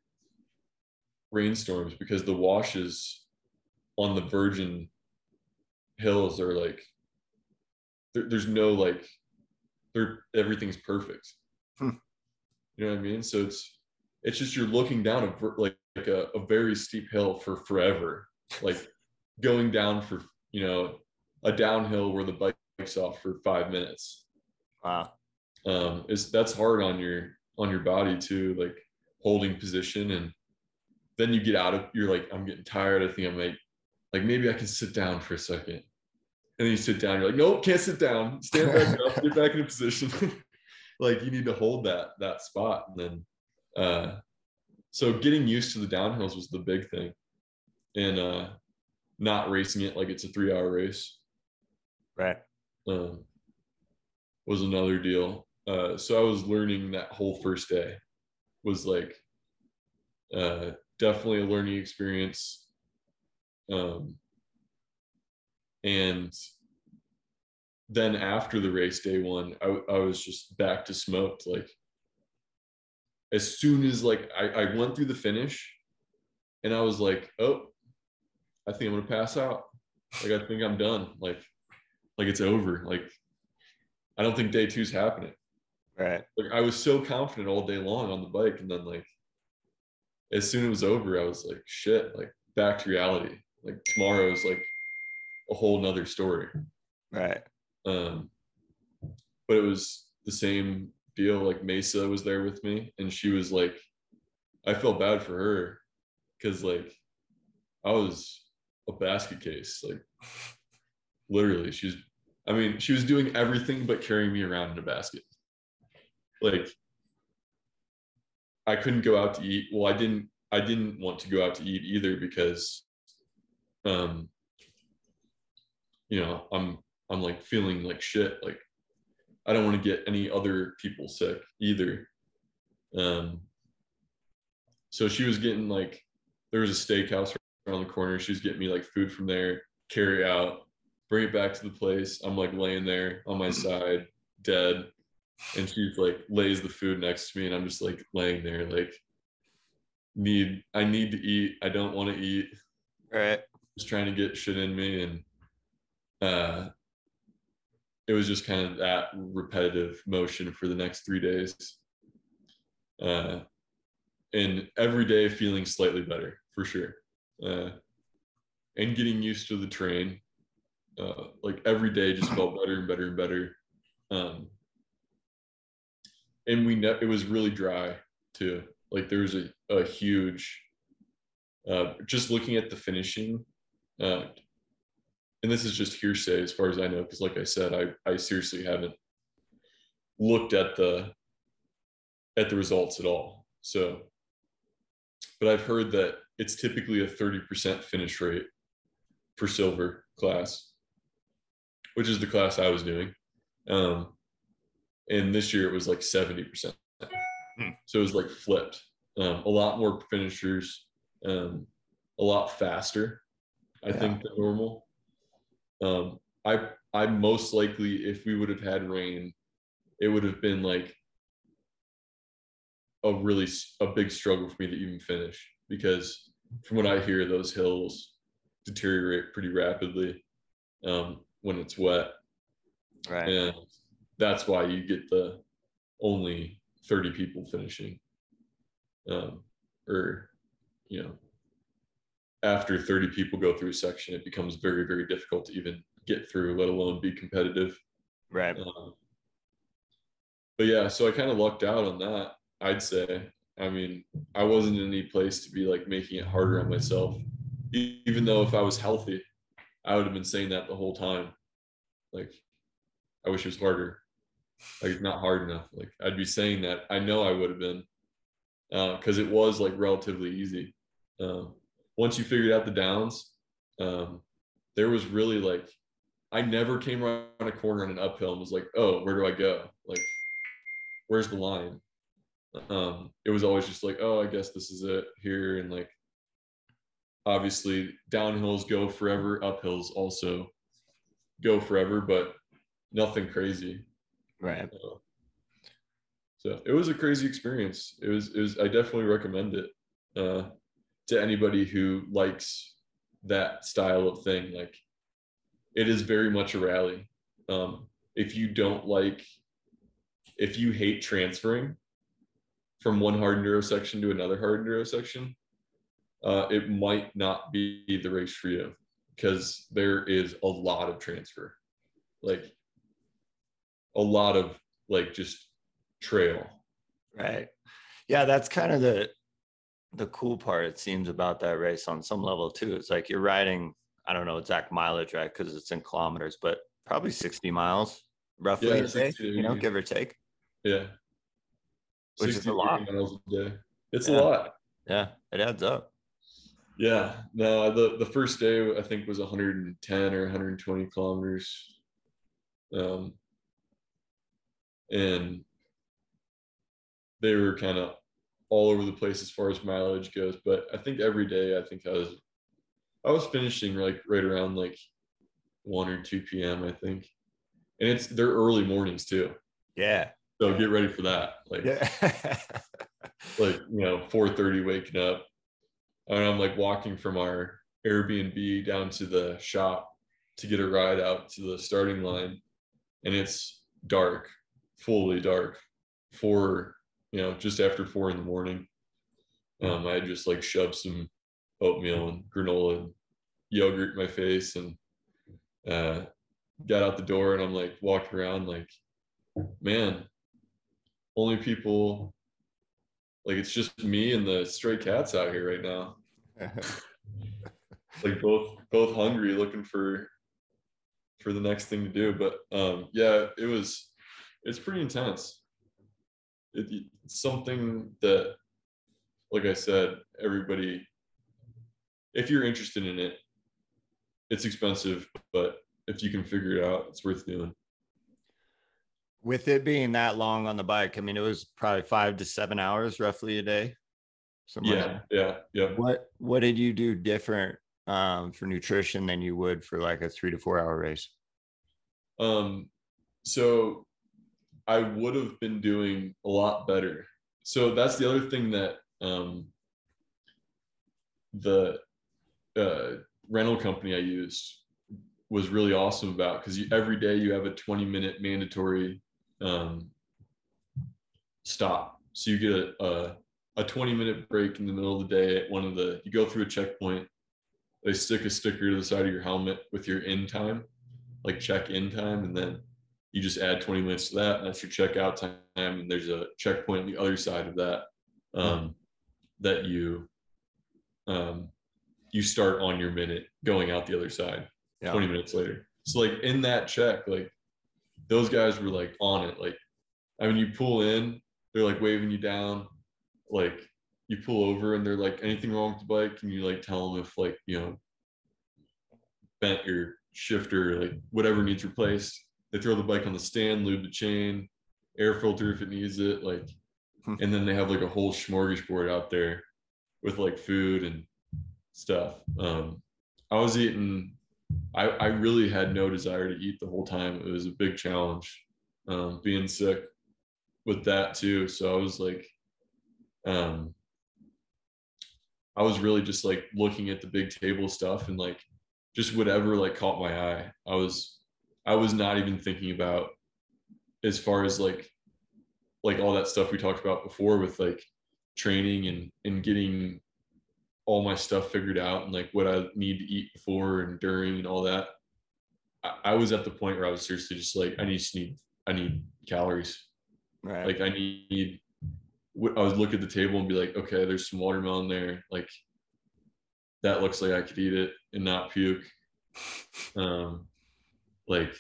rainstorms because the washes on the virgin hills are like there, there's no like they're everything's perfect Hmm. you know what i mean so it's it's just you're looking down a like, like a, a very steep hill for forever like going down for you know a downhill where the bike's off for five minutes Wow. um is that's hard on your on your body too like holding position and then you get out of you're like i'm getting tired i think i might like maybe I can sit down for a second. And then you sit down, you're like, nope, can't sit down. Stand back up, get back in a position. like you need to hold that that spot. And then uh so getting used to the downhills was the big thing. And uh not racing it like it's a three hour race. Right. Um was another deal. Uh so I was learning that whole first day was like uh definitely a learning experience um, and then after the race day one, I, I was just back to smoked. Like as soon as like I, I went through the finish and I was like, oh, I think I'm gonna pass out. Like I think I'm done. Like like it's over. Like I don't think day two's happening. Right. Like I was so confident all day long on the bike, and then like as soon as it was over, I was like, shit, like back to reality like tomorrow is like a whole nother story right um but it was the same deal like mesa was there with me and she was like i felt bad for her because like i was a basket case like literally she's i mean she was doing everything but carrying me around in a basket. Like i couldn't go out to eat well i didn't i didn't want to go out to eat either because um you know i'm i'm like feeling like shit like i don't want to get any other people sick either. Um so she was getting like there was a steakhouse around the corner. She was getting me like food from there carry out bring it back to the place. I'm like laying there on my side dead. And she's like lays the food next to me and i'm just like laying there like need i need to eat. I don't want to eat. Right. Just trying to get shit in me and uh it was just kind of that repetitive motion for the next three days. Uh and every day feeling slightly better for sure. Uh and getting used to the train uh like every day just felt better and better and better. Um and we ne- it was really dry too. Like there was a, a huge uh just looking at the finishing uh, and this is just hearsay as far as I know, because like I said, I, I seriously haven't looked at the at the results at all. So, but I've heard that it's typically a 30% finish rate for silver class, which is the class I was doing. Um, and this year it was like 70%. Hmm. So it was like flipped. Um, a lot more finishers, um, a lot faster I yeah. think, than normal. Um, I I most likely, if we would have had rain, it would have been like a really a big struggle for me to even finish because from what I hear, those hills deteriorate pretty rapidly um, when it's wet. Right. And that's why you get the only 30 people finishing. Um, or, you know, after 30 people go through a section, it becomes very, very difficult to even get through, let alone be competitive. Right. Um, but yeah, so I kind of lucked out on that, I'd say. I mean, I wasn't in any place to be like making it harder on myself. Even though if I was healthy, I would have been saying that the whole time. Like, I wish it was harder. Like, not hard enough. Like, I'd be saying that. I know I would have been Uh, because uh, it was like relatively easy. Um, once you figured out the downs, um, there was really like I never came around a corner on an uphill and was like, oh, where do I go? Like, where's the line? Um, it was always just like, oh, I guess this is it here. And like, obviously, downhills go forever, uphills also go forever, but nothing crazy. Right. Uh, so it was a crazy experience. It was, it was, I definitely recommend it. Uh, to anybody who likes that style of thing like it is very much a rally. Um, if you don't like if you hate transferring from one hard enduro section to another hard enduro section uh, it might not be the race for you because there is a lot of transfer. Like a lot of like just trail. Right. Yeah that's kind of the the cool part it seems about that race on some level too it's like you're riding I don't know exact mileage, right? Because it's in kilometers, but probably 60 miles roughly Yeah, a day, 60 you know, 80. give or take. Yeah. Which is a lot. miles a day. It's Yeah. a lot. Yeah, it adds up. Yeah. No, the the first day I think was 110 or 120 kilometers. Um and they were kind of all over the place as far as mileage goes, but I think every day I think I was I was finishing like right around like 1 or 2 p.m. I think. And it's they're early mornings too. Yeah. So get ready for that. Like Yeah. like you know 4:30 waking up and I'm like walking from our Airbnb down to the shop to get a ride out to the starting line and it's dark fully dark four you know just after four in the morning. Um I just like shoved some oatmeal and granola and yogurt in my face and uh got out the door and I'm like walking around like man only people like it's just me and the stray cats out here right now. Like both both hungry looking for for the next thing to do. But um yeah it was it's pretty intense it, it's something that like i said everybody if you're interested in it it's expensive but if you can figure it out it's worth doing With it being that long on the bike, I mean, it was probably five to seven hours roughly a day. yeah yeah yeah What What did you do different um, for nutrition than you would for like a three to four hour race? Um, so I would have been doing a lot better. So that's the other thing that um, the uh, rental company I used was really awesome about because every day you have a 20 minute mandatory um, stop. So you get a, a a 20 minute break in the middle of the day at one of the you go through a checkpoint they stick a sticker to the side of your helmet with your in time like check in time and then you just add 20 minutes to that and that's your checkout time and there's a checkpoint on the other side of that um, that you um, you start on your minute going out the other side Yeah. 20 minutes later. So like in that check like those guys were like on it like i mean you pull in they're like waving you down like you pull over and they're like anything wrong with the bike? And you like tell them if like you know bent your shifter like whatever needs replaced they throw the bike on the stand lube the chain air filter if it needs it like Hmm. and then they have like a whole smorgasbord out there with like food and stuff um i was eating i i really had no desire to eat the whole time it was a big challenge um being sick with that too so i was like um I was really just like looking at the big table stuff and like just whatever like caught my eye. I was I was not even thinking about as far as like like all that stuff we talked about before with like training and and getting all my stuff figured out and like what I need to eat before and during and all that. I, I was at the point where I was seriously just like I need need I need calories Right. like I need. I was look at the table and be like, okay, there's some watermelon there. Like that looks like I could eat it and not puke. Um, like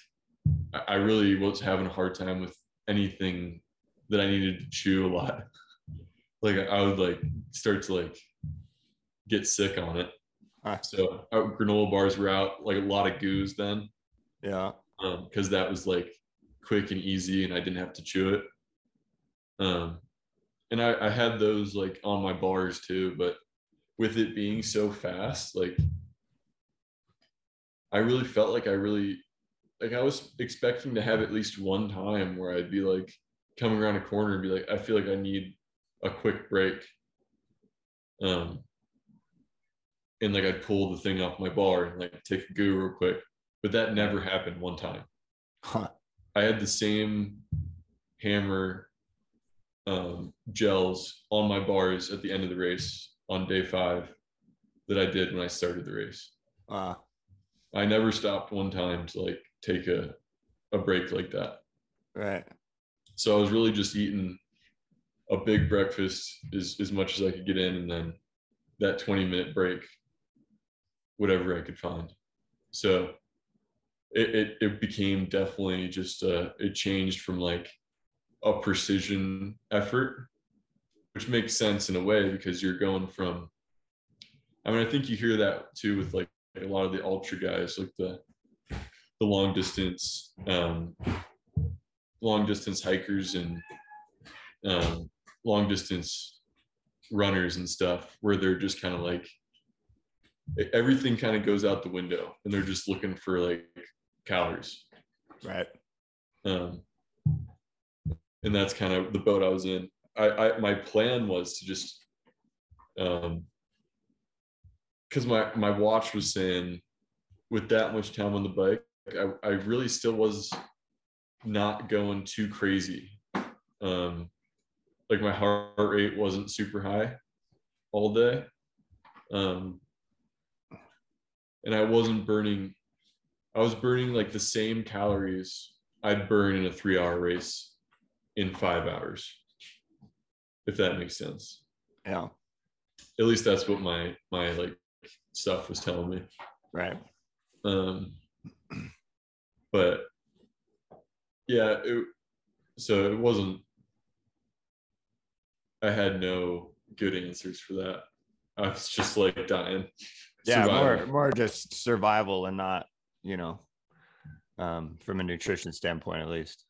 I really was having a hard time with anything that I needed to chew a lot. like I would like start to like get sick on it. Huh. So uh, granola bars were out, like a lot of goos then yeah. because that was like quick and easy and I didn't have to chew it. Um, and I, I had those like on my bars too, but with it being so fast, like I really felt like I really like I was expecting to have at least one time where I'd be like coming around a corner and be like, I feel like I need a quick break. Um and like I'd pull the thing off my bar and like take a goo real quick. But that never happened one time. Huh. I had the same hammer um, gels on my bars at the end of the race on day five that I did when I started the race. Uh, I never stopped one time to like take a, a break like that. right. So I was really just eating a big breakfast as, as much as I could get in and then that 20 minute break, whatever I could find. so it, it, it became definitely just uh it changed from like a precision effort which makes sense in a way because you're going from i mean i think you hear that too with like a lot of the ultra guys like the the long distance um long distance hikers and um long distance runners and stuff where they're just kind of like everything kind of goes out the window and they're just looking for like calories Right. um, and that's kind of the boat I was in. I, I my plan was to just, um, because my my watch was saying, with that much time on the bike, I I really still was not going too crazy. Um, like my heart rate wasn't super high all day, um, and I wasn't burning. I was burning like the same calories I'd burn in a three hour race in five hours. If that makes sense. Yeah. At least that's what my my like stuff was telling me. Right. Um but yeah, it, so it wasn't I had no good answers for that. I was just like dying. Yeah. More more just survival and not, you know, um, from a nutrition standpoint at least.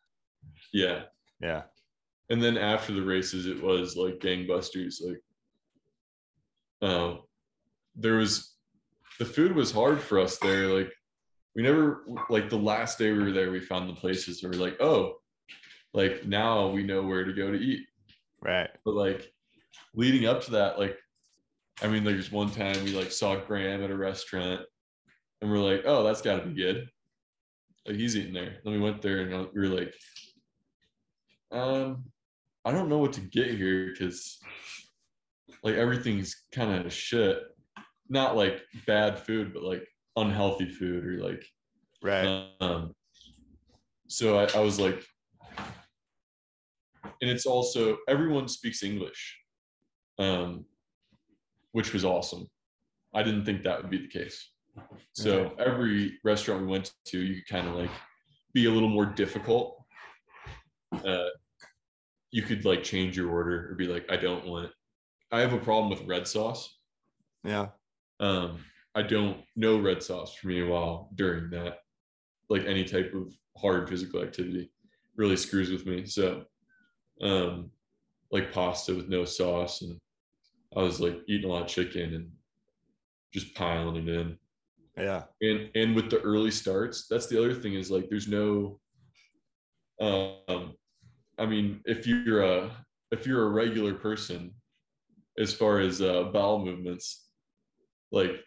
Yeah. Yeah. and then after the races it was like gangbusters like um there was the food was hard for us there like we never like the last day we were there we found the places where we're like oh like now we know where to go to eat. Right. but like leading up to that like i mean there's one time we like saw graham at a restaurant and we're like oh that's got to be good. Like he's eating there. Then we went there and we were like um i don't know what to get here because like everything's kind of shit. Not like bad food but like unhealthy food or like Right. um, so I, I was like, and it's also everyone speaks English, um, which was awesome. I didn't think that would be the case. So every restaurant we went to, you could kind of like be a little more difficult. Uh, you could like change your order or be like, I don't want. I have a problem with red sauce. yeah. Um, I don't know red sauce for me while during that, like any type of hard physical activity, really screws with me. So, um, like pasta with no sauce, and I was like eating a lot of chicken and just piling it in. Yeah. And and with the early starts, that's the other thing is like there's no. Um, I mean, if you're a if you're a regular person, as far as uh, bowel movements, like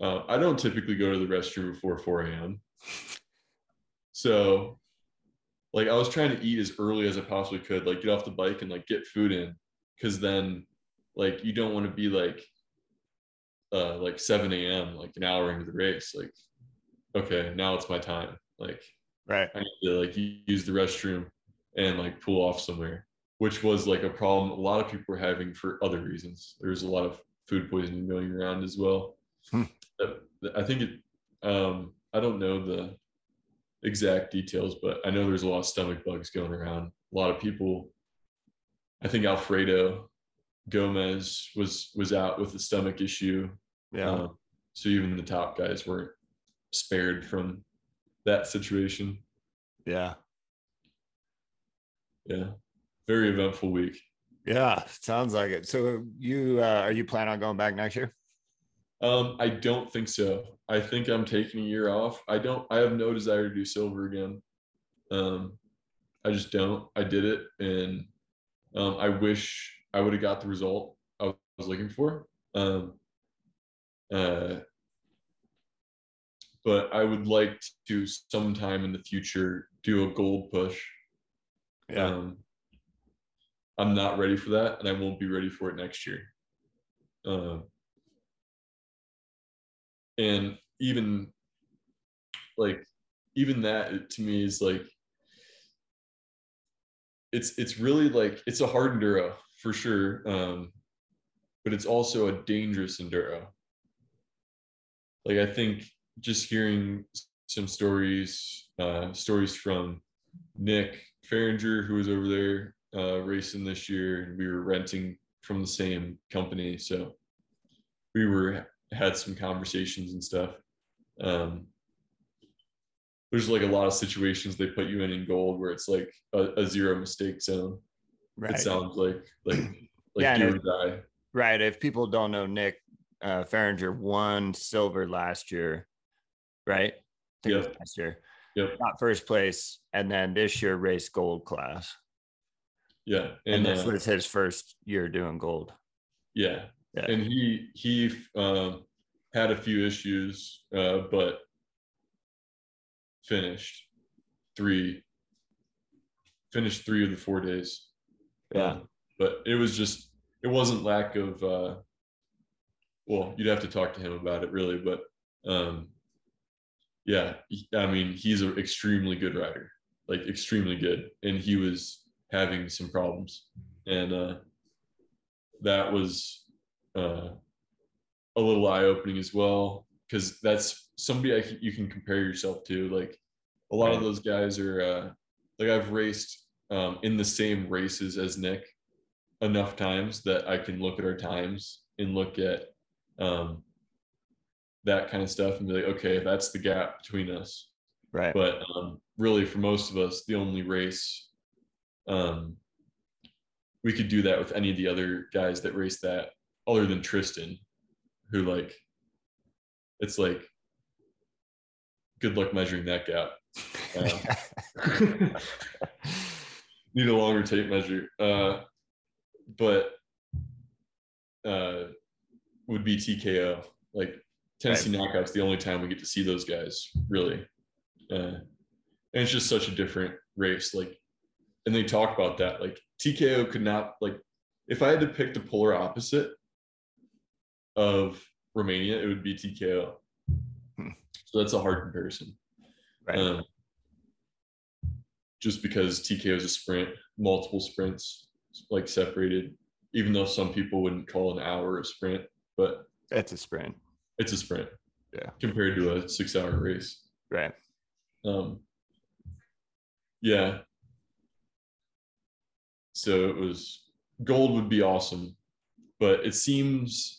uh, I don't typically go to the restroom before 4 a.m. So, like, I was trying to eat as early as I possibly could, like, get off the bike and like get food in, because then, like, you don't want to be like, uh, like 7 a.m. like an hour into the race. Like, okay, now it's my time. Like, Right. I need to like use the restroom and like pull off somewhere, which was like a problem a lot of people were having for other reasons. There was a lot of food poisoning going around as well. Hmm. That- I think it, um, I don't know the exact details, but I know there's a lot of stomach bugs going around. A lot of people, I think Alfredo Gomez was was out with a stomach issue. Yeah. Um, so even the top guys weren't spared from that situation. yeah. Yeah. Very eventful week. Yeah. Sounds like it. So you uh, are you planning on going back next year? Um, I don't think so. I think I'm taking a year off. I don't I have no desire to do silver again. Um, I just don't. I did it and um, I wish I would have got the result I was looking for. Um, uh, but I would like to sometime in the future do a gold push. Yeah. Um, I'm not ready for that, and I won't be ready for it next year. Um, and even like even that to me is like it's it's really like it's a hard enduro for sure um but it's also a dangerous enduro. Like i think just hearing some stories, uh, stories from Nick Fahringer, who was over there uh, racing this year, and we were renting from the same company, so we were had some conversations and stuff. Um, there's like a lot of situations they put you in in gold where it's like a, a zero mistake zone. Right. It sounds like like like yeah, do or die. Right. If people don't know Nick uh, Fahringer won silver last year, right? Yeah. Last year. Yep. Not first place, and then this year race gold class. Yeah, and, and this uh, was his first year doing gold. Yeah, yeah. and he he uh, had a few issues, uh, but finished three finished three of the four days. Yeah. Um, but it was just it wasn't lack of uh well you'd have to talk to him about it really but um yeah i mean he's an extremely good rider like extremely good. And he was having some problems. And uh that was uh a little eye-opening as well because that's somebody you can compare yourself to. Like a lot of those guys are uh, like I've raced um, in the same races as Nick enough times that I can look at our times and look at um, that kind of stuff and be like, okay, that's the gap between us. Right. But um, really, for most of us, the only race um, we could do that with any of the other guys that race that, other than Trystan, who like it's like good luck measuring that gap. Uh, need a longer tape measure. Uh, but uh, would be TKO. Like Tennessee right. knockouts, the only time we get to see those guys really. Uh, and it's just such a different race. Like, and they talk about that. Like TKO could not like if I had to pick the polar opposite of Romania, it would be TKO. Hmm. So that's a hard comparison. Right. Um, just because TKO is a sprint, multiple sprints, like separated, even though some people wouldn't call an hour a sprint, but it's a sprint. It's a sprint. Yeah. Compared to a six hour race. Right. Um, yeah. So it was gold would be awesome, but it seems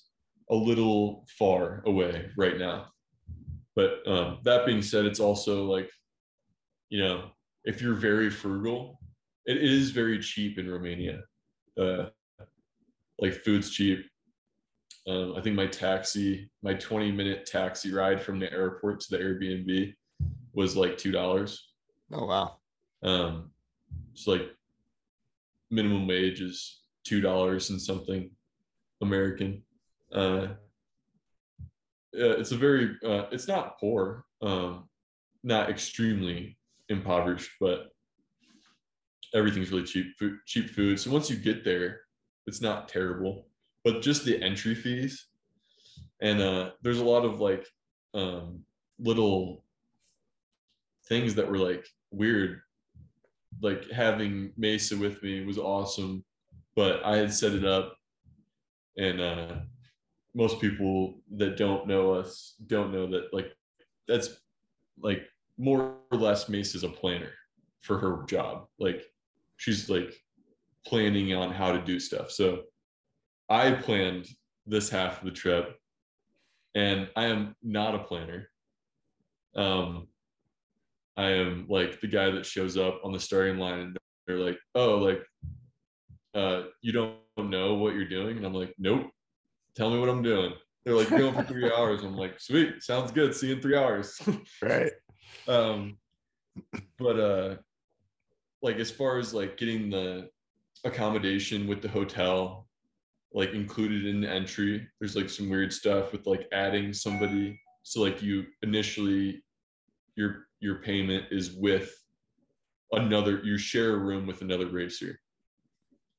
a little far away right now. But um, that being said, it's also like, you know, if you're very frugal, it is very cheap in Romania. Uh, like food's cheap. Um, I think my taxi, my 20 minute taxi ride from the airport to the Airbnb was like two dollars. Oh wow. Um, it's like minimum wage is two dollars and something American uh, it's a very uh, it's not poor um, not extremely impoverished but everything's really cheap food cheap food. So once you get there it's not terrible. But just the entry fees and uh, there's a lot of like um, little things that were like weird. Like having mesa with me was awesome but i had set it up and uh most people that don't know us don't know that like that's like more or less Mace is a planner for her job. Like she's like planning on how to do stuff. So I planned this half of the trip and I am not a planner. Um I am like the guy that shows up on the starting line and they're like, "Oh, like uh you don't know what you're doing?" And I'm like, "Nope." Tell me what I'm doing. They're like, going for three hours. I'm like, sweet, sounds good. See you in three hours. right. Um, but uh, like as far as like getting the accommodation with the hotel, like included in the entry, there's like some weird stuff with like adding somebody. So like you initially, your your payment is with another. You share a room with another racer.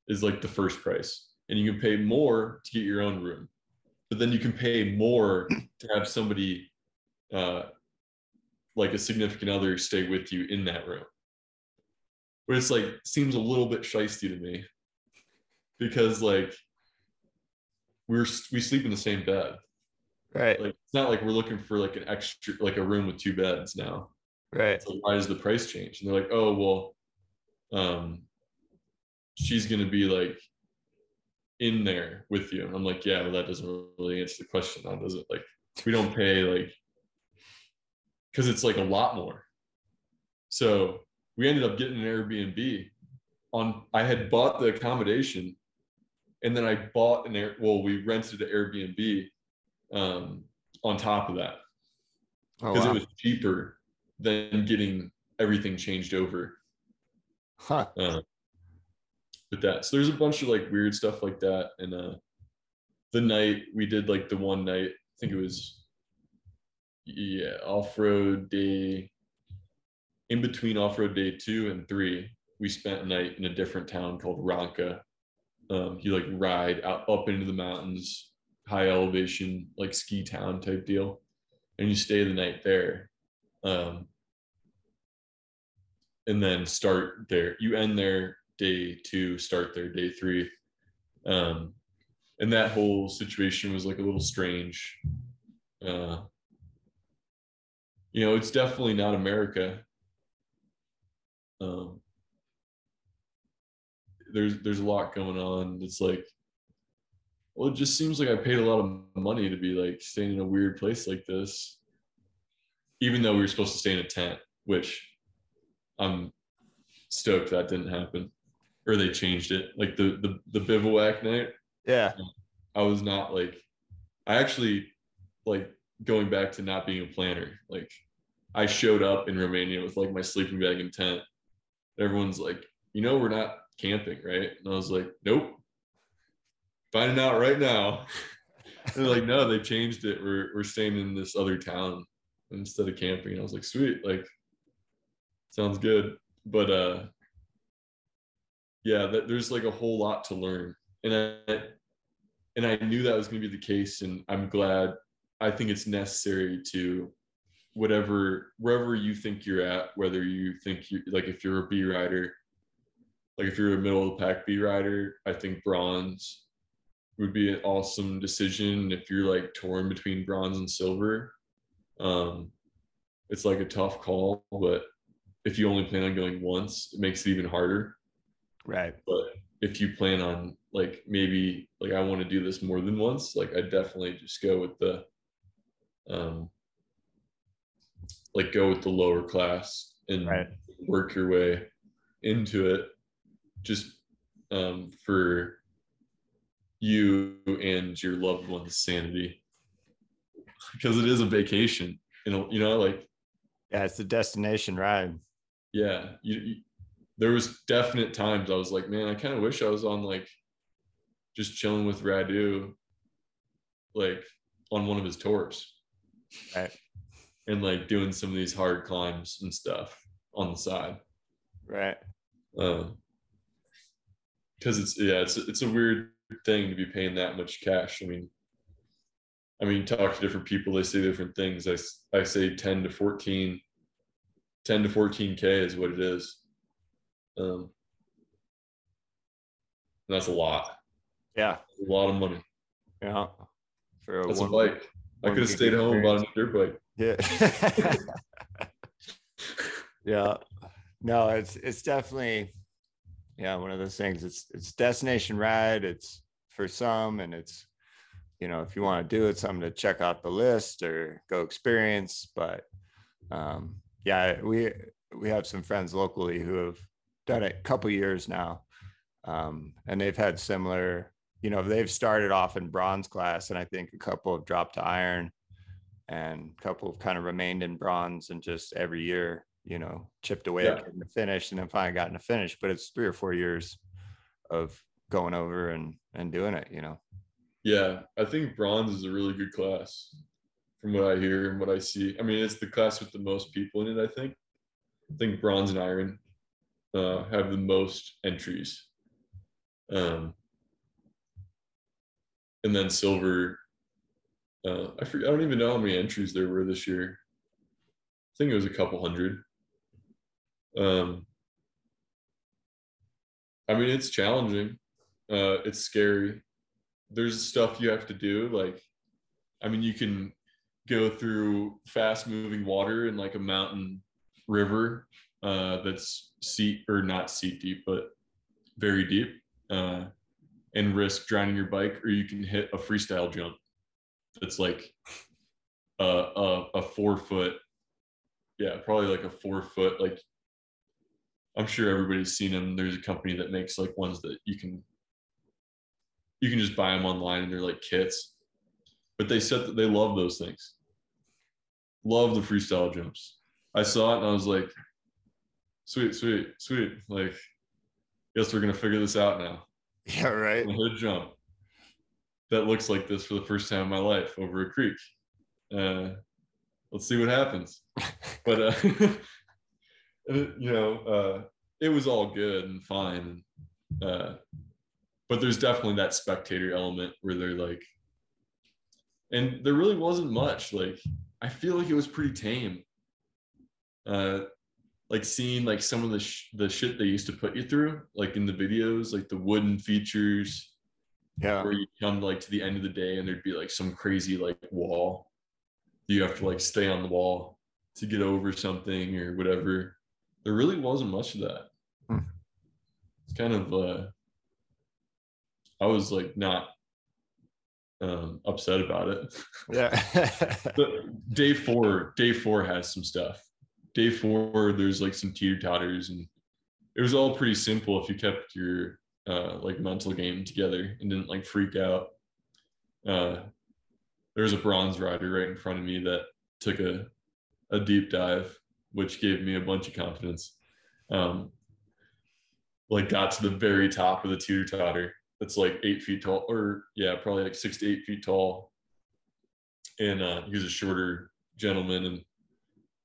Is like the first price and you can pay more to get your own room but then you can pay more to have somebody uh, like a significant other stay with you in that room but it's like seems a little bit shisty to me because like we're we sleep in the same bed Right. Like it's not like we're looking for like an extra like a room with two beds now. Right. So why does the price change? And they're like, oh well, um, she's gonna be like in there with you. And I'm like, yeah, well, that doesn't really answer the question now, does it? Like, we don't pay like because it's like a lot more. So we ended up getting an Airbnb on I had bought the accommodation and then I bought an air well, we rented an Airbnb um on top of that Oh, because wow. it was cheaper than getting everything changed over. huh. Uh, with that. So there's a bunch of like weird stuff like that. And uh the night we did like the one night, I think it was yeah, off-road day in between off-road day two and three, we spent a night in a different town called Rânca. Um, you like ride out up into the mountains, high elevation, like ski town type deal. And you stay the night there. Um, and then start there. You end there day two, start there day three. Um, and that whole situation was like a little strange. Uh, you know, it's definitely not America. Um, there's there's a lot going on. It's like, well, it just seems like I paid a lot of money to be like staying in a weird place like this, even though we were supposed to stay in a tent, which I'm stoked that didn't happen, or they changed it. Like the the the bivouac night, Yeah. I was not like, I actually like going back to not being a planner. Like, I showed up in Romania with like my sleeping bag and tent. Everyone's like, you know, we're not camping, right? And I was like, nope. Finding out right now. They're like, no, they changed it. We're we're staying in this other town instead of camping. And I was like, sweet, like, sounds good. But uh, yeah, that, there's like a whole lot to learn, and I and I knew that was going to be the case, and I'm glad. I think it's necessary to whatever wherever you think you're at, whether you think you like if you're a B rider, like if you're a middle of the pack B rider, I think bronze would be an awesome decision. If you're like torn between bronze and silver, um, it's like a tough call, but if you only plan on going once, it makes it even harder Right. but if you plan on like maybe like I want to do this more than once, like I definitely just go with the um like go with the lower class and Right. work your way into it just um for you and your loved one's sanity because it is a vacation you know you know like Yeah. It's the destination ride. yeah you, you there was definite times i was like man i kind of wish i was on like just chilling with radu like on one of his tours. Right. and like doing some of these hard climbs and stuff on the side. Right. um because it's yeah it's it's a weird thing to be paying that much cash. I mean i mean talk to different people they say different things. I I say 10 to 14 10 to 14k is what it is um that's a lot Yeah. a lot of money Yeah. For a that's a one- bike i could have stayed home and bought a dirt bike Yeah. yeah. No, it's it's definitely yeah, one of those things. It's it's destination ride. It's for some and it's you know, if you want to do it, something to check out the list or go experience. But um yeah, we we have some friends locally who have done it a couple years now. Um, and they've had similar, you know, they've started off in bronze class, and I think a couple have dropped to iron and a couple have kind of remained in bronze and just every year, you know, chipped away Yeah. at getting to finish and then finally gotten to finish. But it's three or four years of going over and and doing it, you know. Yeah, I think bronze is a really good class from what I hear and what I see. I mean, it's the class with the most people in it, I think. I think bronze and iron uh, have the most entries. Um, and then silver, uh, I forget, I don't even know how many entries there were this year. I think it was a couple hundred. Um, I mean, it's challenging. Uh, it's scary there's stuff you have to do like I mean, you can go through fast moving water in like a mountain river uh, that's seat or not seat deep, but very deep, uh, and risk drowning your bike, or you can hit a freestyle jump that's like a, a, a four foot, yeah, probably like a four foot. Like I'm sure everybody's seen them. There's a company that makes like ones that you can you can just buy them online and they're like kits. But they said that they love those things. Love the freestyle jumps. I saw it and I was like, sweet, sweet, sweet. Like, guess we're gonna figure this out now. Yeah, right. A hood jump that looks like this for the first time in my life over a creek. Uh, let's see what happens. but uh, you know, uh, it was all good and fine. Uh, but there's definitely that spectator element where they're like, and there really wasn't much. Like, I feel like it was pretty tame. Uh, like seeing like some of the sh- the shit they used to put you through, like in the videos, like the wooden features, Yeah. where you come like to the end of the day and there'd be like some crazy like wall. You have to like stay on the wall to get over something or whatever. There really wasn't much of that. Hmm. It's kind of uh I was like not um upset about it. Yeah. but day four, day four has some stuff. Day four, there's like some teeter totters, and it was all pretty simple if you kept your uh, like mental game together and didn't like freak out. Uh, there was a bronze rider right in front of me that took a a deep dive, which gave me a bunch of confidence. Um, like got to the very top of the teeter totter. That's like eight feet tall, or yeah, probably like six to eight feet tall and uh, he was a shorter gentleman and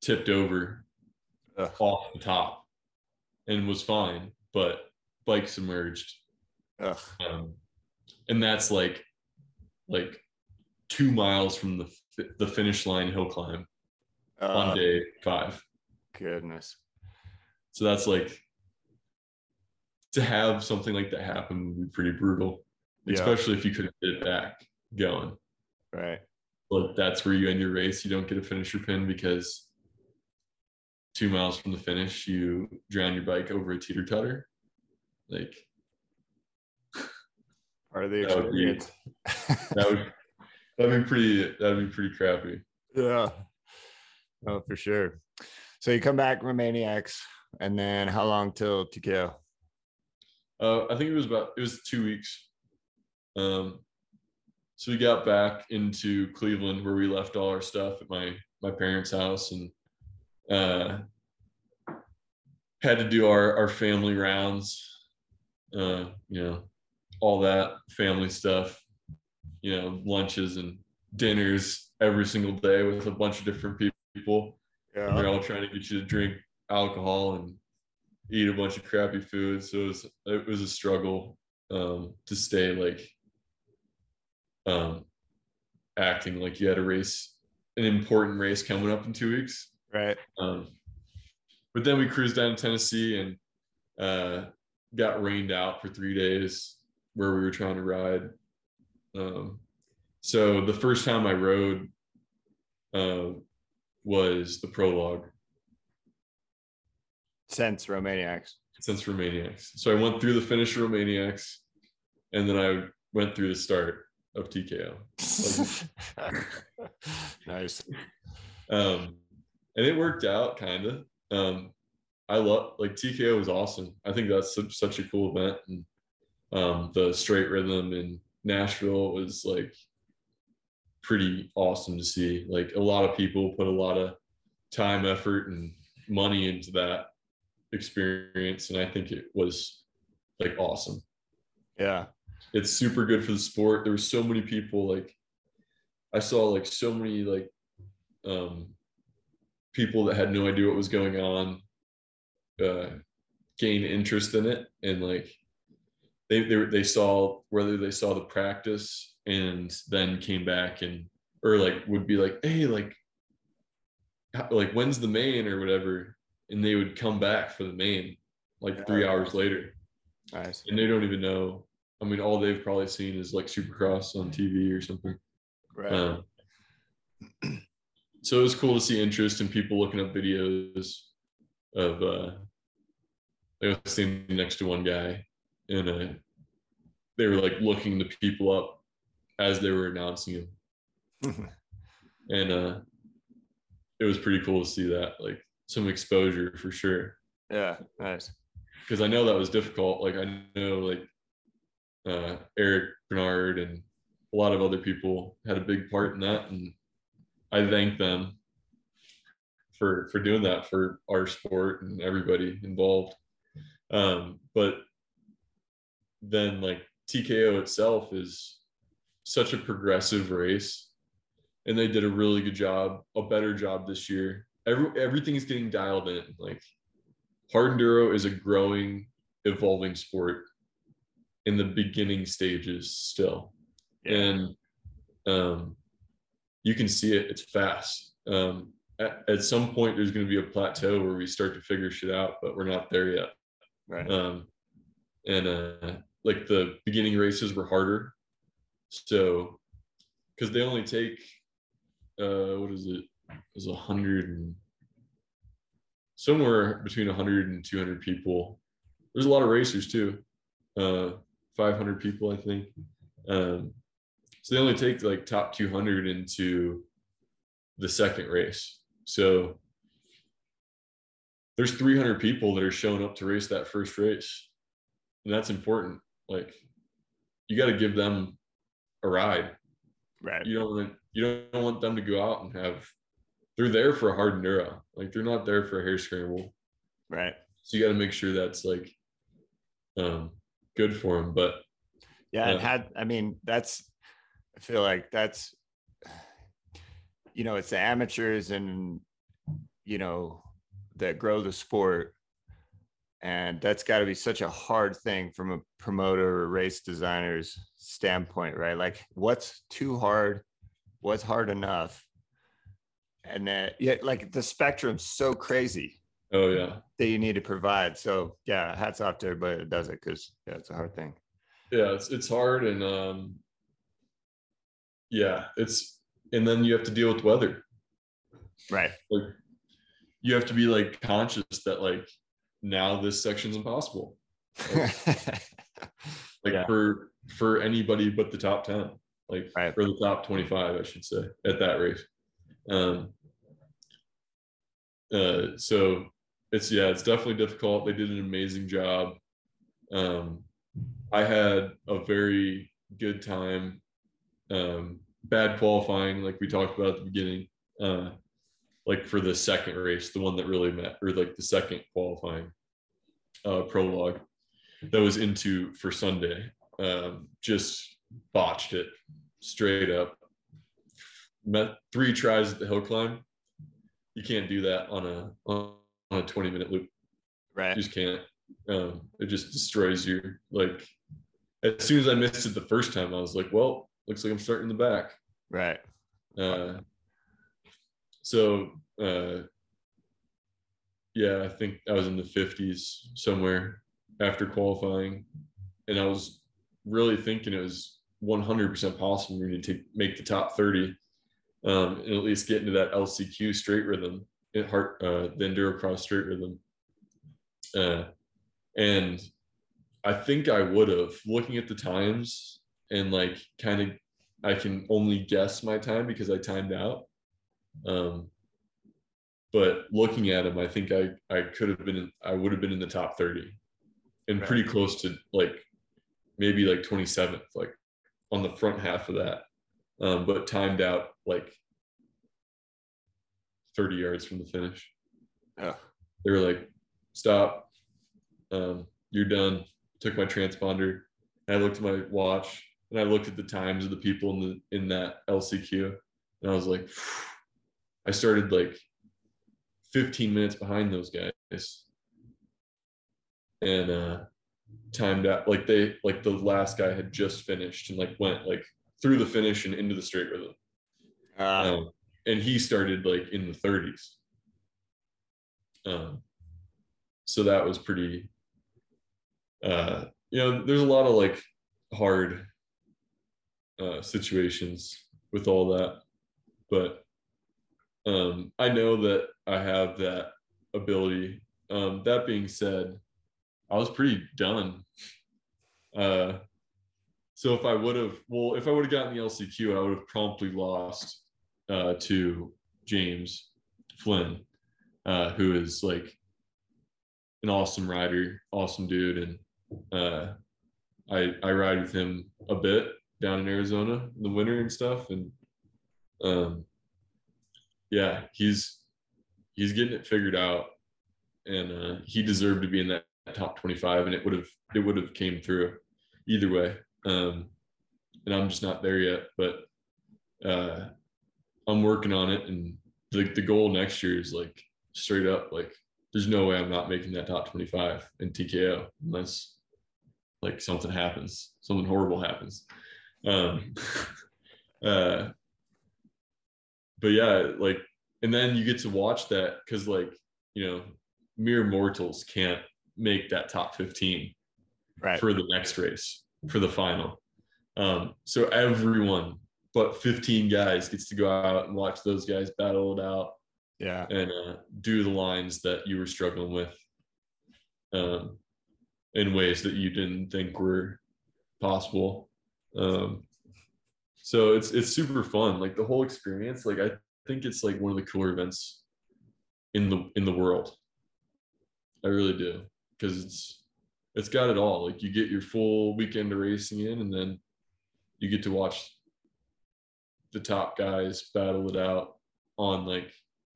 tipped over Ugh. off the top and was fine, but bike submerged. Um, and that's like like two miles from the the finish line hill climb Uh, on day five. goodness. So that's like to have something like that happen would be pretty brutal, Yeah. especially if you couldn't get it back going. Right. But that's where you end your race. You don't get a finisher pin because two miles from the finish, you drown your bike over a teeter totter. Like Part of the That would be- that would that'd be pretty that'd be pretty crappy. yeah. Oh, for sure. So you come back Romaniacs, and then how long till TKO? Uh, I think it was about it was two weeks. Um, so we got back into Cleveland where we left all our stuff at my my parents' house and uh, had to do our our family rounds. Uh, you know, all that family stuff. You know, lunches and dinners every single day with a bunch of different people. And they're all trying to get you to drink alcohol and eat a bunch of crappy food. So it was it was a struggle um, to stay like um, acting like you had a race, an important race coming up in two weeks. Right. Um, but then we cruised down to Tennessee and uh, got rained out for three days where we were trying to ride. Um, so the first time I rode uh, was the prologue Since Romaniacs. since Romaniacs. So I went through the finish of Romaniacs and then I went through the start of TKO. nice. Um, and it worked out kind of. Um, I love like TKO was awesome. I think that's such, such a cool event. And um, the straight rhythm in Nashville was like pretty awesome to see. Like a lot of people put a lot of time, effort, and money into that experience. And I think it was like awesome. Yeah. it's super good for the sport. There were so many people like I saw like so many like um people that had no idea what was going on uh gain interest in it and like they they, they saw whether they saw the practice and then came back and or like would be like hey like how- like when's the main or whatever and they would come back for the main like three Yeah. hours later Nice. and they don't even know. I mean, all they've probably seen is like Supercross on TV or something. Right. Um, so it was cool to see interest in people looking up videos of uh I was standing next to one guy and uh they were like looking the people up as they were announcing him. and uh it was pretty cool to see that, like some exposure for sure. yeah, nice. Because I know that was difficult. Like I know like uh Eric Peronnard and a lot of other people had a big part in that and I thank them for for doing that for our sport and everybody involved. Um, but then like TKO itself is such a progressive race, and they did a really good job, a better job this year. Every everything's getting dialed in. Like hard enduro is a growing, evolving sport in the beginning stages still, and um, you can see it. It's fast. Um, at, at some point, there's going to be a plateau where we start to figure shit out, but we're not there yet. Right. Um, and uh, like the beginning races were harder, so because they only take uh, what is it? Is a hundred and somewhere between 100 and 200 people. There's a lot of racers too, uh, 500 people I think. Um, so they only take like top 200 into the second race. So there's 300 people that are showing up to race that first race. And that's important. Like you got to give them a ride. right. You don't want you don't want them to go out and have they're there for a hard enduro. Like they're not there for a hare scramble. Right. So you got to make sure that's like um good for them. But Yeah, and had I mean that's I feel like that's you know it's the amateurs and you know that grow the sport. And that's got to be such a hard thing from a promoter or race designer's standpoint right? Like what's too hard? What's hard enough? And then yeah like the spectrum's so crazy oh yeah. that you need to provide. So yeah hats off to everybody that does it because yeah it's a hard thing. Yeah, it's it's hard and um yeah, it's and then you have to deal with weather. right Like you have to be like conscious that like now this section's impossible. Like Yeah. for for anybody but the top 10. Like Right. for the top 25, I should say, at that race. Um uh so it's yeah, it's definitely difficult. They did an amazing job. Um I had a very good time. Um bad qualifying, like we talked about at the beginning. Uh like for the second race, the one that really met, or like the second qualifying uh, prologue that was into for Sunday. Um, just botched it straight up. Met three tries at the hill climb. You can't do that on a on a 20 minute loop. right You just can't. Um, it just destroys you. Like as soon as I missed it the first time, I was like, well, looks like I'm starting in the back. right Uh, so uh, yeah, I think I was in the 50s somewhere after qualifying, and I was really thinking it was 100% possible for me to make the top 30 um, and at least get into that LCQ straight rhythm, at heart, uh, the endurocross straight rhythm. Uh, and I think I would have looking at the times and like kind of I can only guess my time because I timed out. Um, but looking at him, I think I I could have been in, I would have been in the top thirty, and Right. pretty close to like maybe like twenty seventh, like on the front half of that. Um, but timed out like thirty yards from the finish. Ugh. They were like, "Stop, um, you're done." Took my transponder. I looked at my watch and I looked at the times of the people in the in that LCQ, and I was like, I started like 15 minutes behind those guys, and uh, timed out like they like the last guy had just finished and like went like through the finish and into the straight rhythm, uh, um, and he started like in the 30s. Um, so that was pretty. Uh, you know, there's a lot of like hard uh, situations with all that, but um, I know that I have that ability. Um, that being said, I was pretty done. Uh, so if I would have, well, if I would have gotten the LCQ, I would have promptly lost uh, to James Flynn, uh, who is like an awesome rider, awesome dude, and uh, I I ride with him a bit down in Arizona in the winter and stuff, and um, yeah, he's he's getting it figured out, and uh, he deserved to be in that top 25 and it would have it would have came through either way um and i'm just not there yet but uh i'm working on it and the, the goal next year is like straight up like there's no way i'm not making that top 25 in tko unless like something happens something horrible happens um uh but yeah like and then you get to watch that because like you know mere mortals can't make that top 15 Right. for the next race for the final um so everyone but 15 guys gets to go out and watch those guys battle it out yeah. and uh, do the lines that you were struggling with um, in ways that you didn't think were possible. Um, so it's it's super fun. Like the whole experience. Like I think it's like one of the cooler events in the in the world. I really do because it's it's got it all. Like you get your full weekend of racing in, and then you get to watch the top guys battle it out on like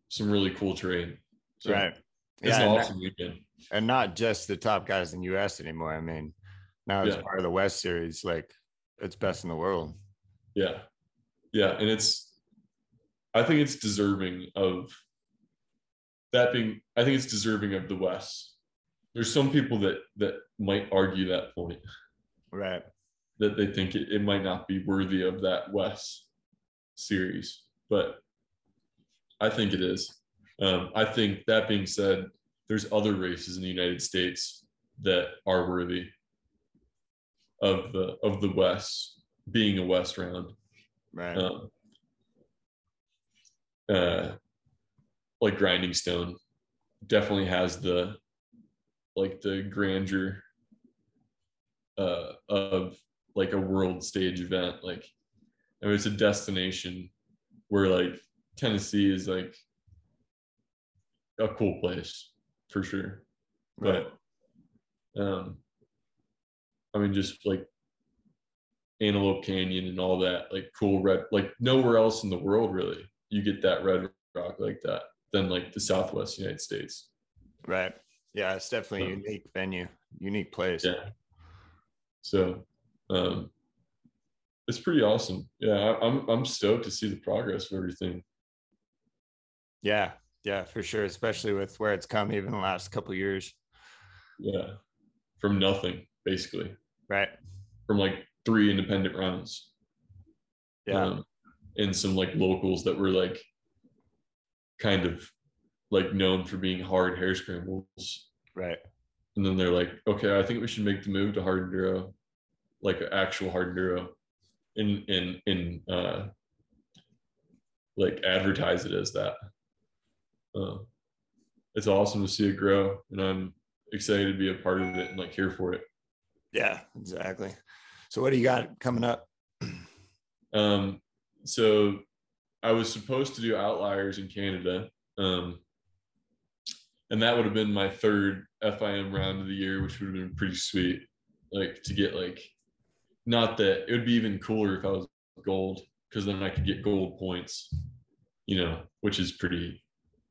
some really cool terrain. So right. It's Yeah, an and, awesome weekend. and not just the top guys in US anymore. I mean, now it's Yeah. part of the WESS series, like it's best in the world. Yeah. Yeah. And it's, I think it's deserving of that being, I think it's deserving of the WESS. There's some people that, that might argue that point, Right. that they think it, it might not be worthy of that WESS series, but I think it is. Um, I think that being said, there's other races in the United States that are worthy of the of the WESS being a WESS round. Right. um, uh, like grinding stone definitely has the like the grandeur uh, of like a world stage event like I mean, it's a destination where like tennessee is like a cool place for sure right. but um i mean just like antelope canyon and all that like cool red like nowhere else in the world really you get that red rock like that than like the southwest united states Right. Yeah, it's definitely a Um, unique venue, unique place. yeah so um it's pretty awesome yeah I, i'm i'm stoked to see the progress of everything Yeah, yeah, for sure. Especially with where it's come even the last couple years. yeah from nothing basically Right. from like three independent rounds Yeah. um, and some like locals that were like kind of like known for being hard hare scrambles right. and then they're like okay i think we should make the move to hard enduro like actual hard enduro and and and uh like advertise it as that uh, it's awesome to see it grow and i'm excited to be a part of it and like here for it Yeah, exactly. So what do you got coming up? Um, so I was supposed to do outliers in Canada. Um, and that would have been my third FIM round of the year, which would have been pretty sweet. Like to get like, not that it would be even cooler if I was gold, because then I could get gold points, you know, which is pretty,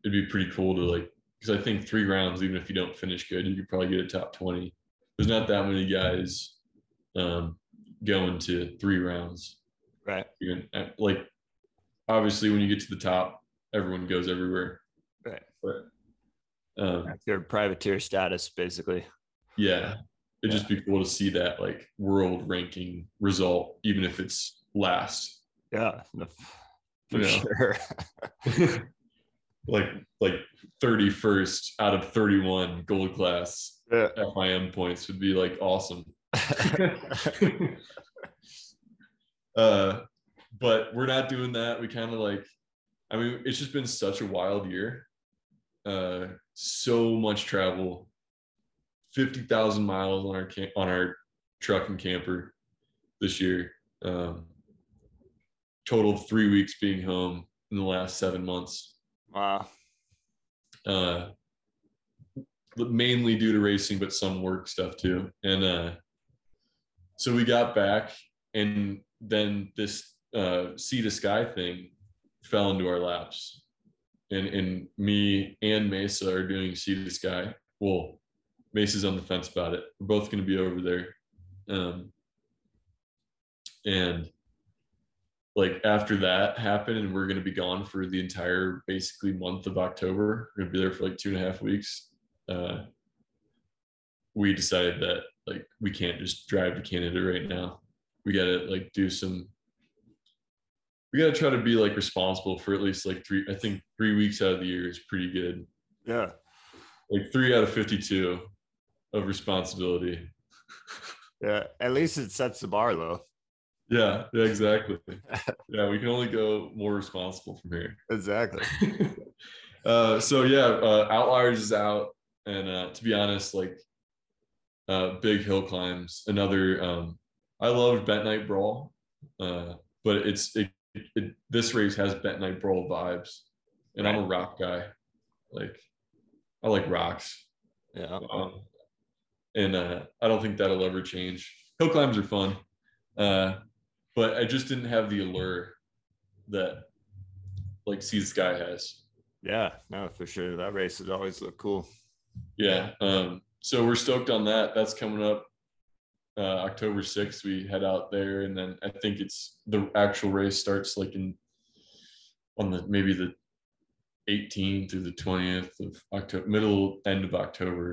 it'd be pretty cool to like, because I think three rounds, even if you don't finish good, you could probably get a top 20. There's not that many guys um, going to three rounds Right. gonna like obviously when you get to the top everyone goes everywhere Right. but um your privateer status, basically. yeah it'd just be cool to see that like world ranking result even if it's last Yeah. For You know? sure. like like 31st out of 31 gold class Yeah. FIM points would be like awesome uh but we're not doing that we kind of like I mean, it's just been such a wild year. Uh, so much travel, fifty thousand miles on our camp on our truck and camper this year. Um, total of three weeks being home in the last seven months. Wow. Uh, mainly due to racing, but some work stuff too. And uh, so we got back, and then this uh, sea to sky thing fell into our laps. And, and me and Mesa are doing sea to sky. Well, Mesa's on the fence about it. We're both going to be over there. Um, and like after that happened, and we're going to be gone for the entire basically month of October. We're going to be there for like two and a half weeks. Uh, we decided that like we can't just drive to Canada right now. We got to like do some we got to try to be like responsible for at least like three i think three weeks out of the year is pretty good Yeah. like three out of 52 of responsibility Yeah. At least it sets the bar low. Yeah yeah exactly. Yeah we can only go more responsible from here. Exactly. uh so yeah uh outliers is out and uh to be honest like uh big hill climbs another um i loved bentonite brawl uh but it's it, it, this race has bentonite brawl vibes and i'm a rock guy. Like i like rocks. Yeah. um, and uh i don't think that'll ever change. Hill climbs are fun. Uh but i just didn't have the allure that like sea sky has Yeah. No, for sure. That race has always looked cool. yeah um so we're stoked on that that's coming up uh october 6th we head out there and then i think it's the actual race starts like in on the maybe the 18th through the 20th of october middle end of october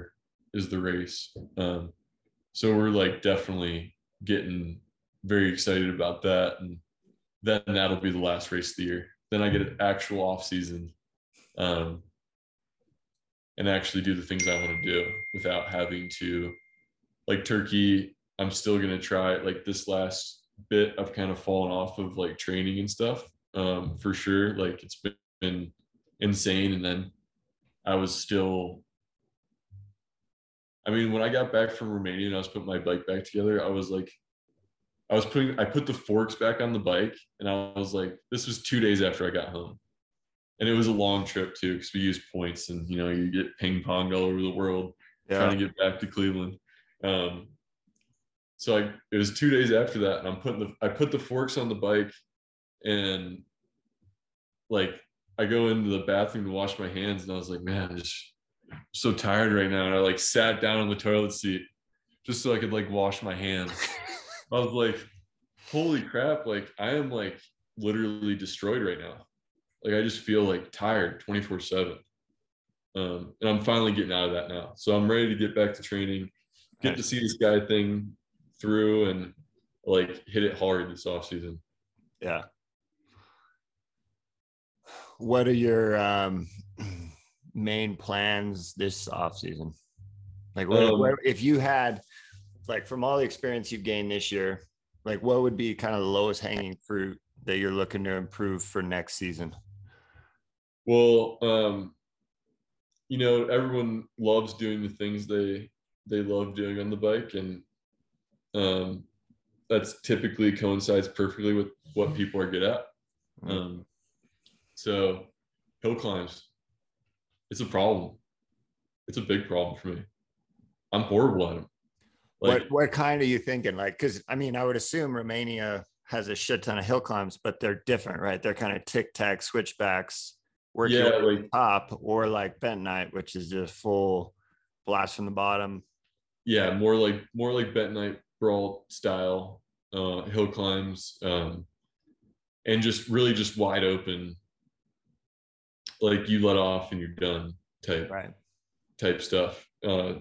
is the race um so we're like definitely getting very excited about that and then that'll be the last race of the year then i get an actual off season um and actually do the things I want to do without having to like turkey. I'm still gonna try like this last bit I've kind of fallen off of like training and stuff. Um, for sure. Like it's been, been insane. And then I was still I mean, when I got back from Romania and I was putting my bike back together, I was like, I was putting, I put the forks back on the bike and I was like, this was two days after I got home. And it was a long trip too, because we used points and, you know, you get ping ponged all over the world trying to get back to Cleveland. Um, so I, it was two days after that and I'm putting the, I put the forks on the bike and like, I go into the bathroom to wash my hands and I was like, man, I'm just so tired right now. And I like sat down on the toilet seat just so I could like wash my hands. I was like, holy crap, like I am like literally destroyed right now. Like I just feel like tired 24 7. Um, and I'm finally getting out of that now. So I'm ready to get back to training, get to sea to sky thing through and like hit it hard this off season. Yeah. What are your um, main plans this off season? Like, what, Um, what, if you had, like, from all the experience you've gained this year, like, what would be kind of the lowest hanging fruit that you're looking to improve for next season? Well, um, you know, everyone loves doing the things they they love doing on the bike, and um, that's typically coincides perfectly with what people are good at. Mm. Um, so, hill climbs, it's a problem. It's a big problem for me. I'm horrible at them. Like, what what kind are you thinking? Like, because I mean, I would assume Romania has a shit ton of hill climbs, but they're different, right? They're kind of tic tac switchbacks, work your Yeah, way to the like- top, or like bentonite, which is just full blast from the bottom. yeah, more like more like bentonite brawl style uh, hill climbs, um, and just really just wide open, like you let off and you're done type Right. type stuff. Uh,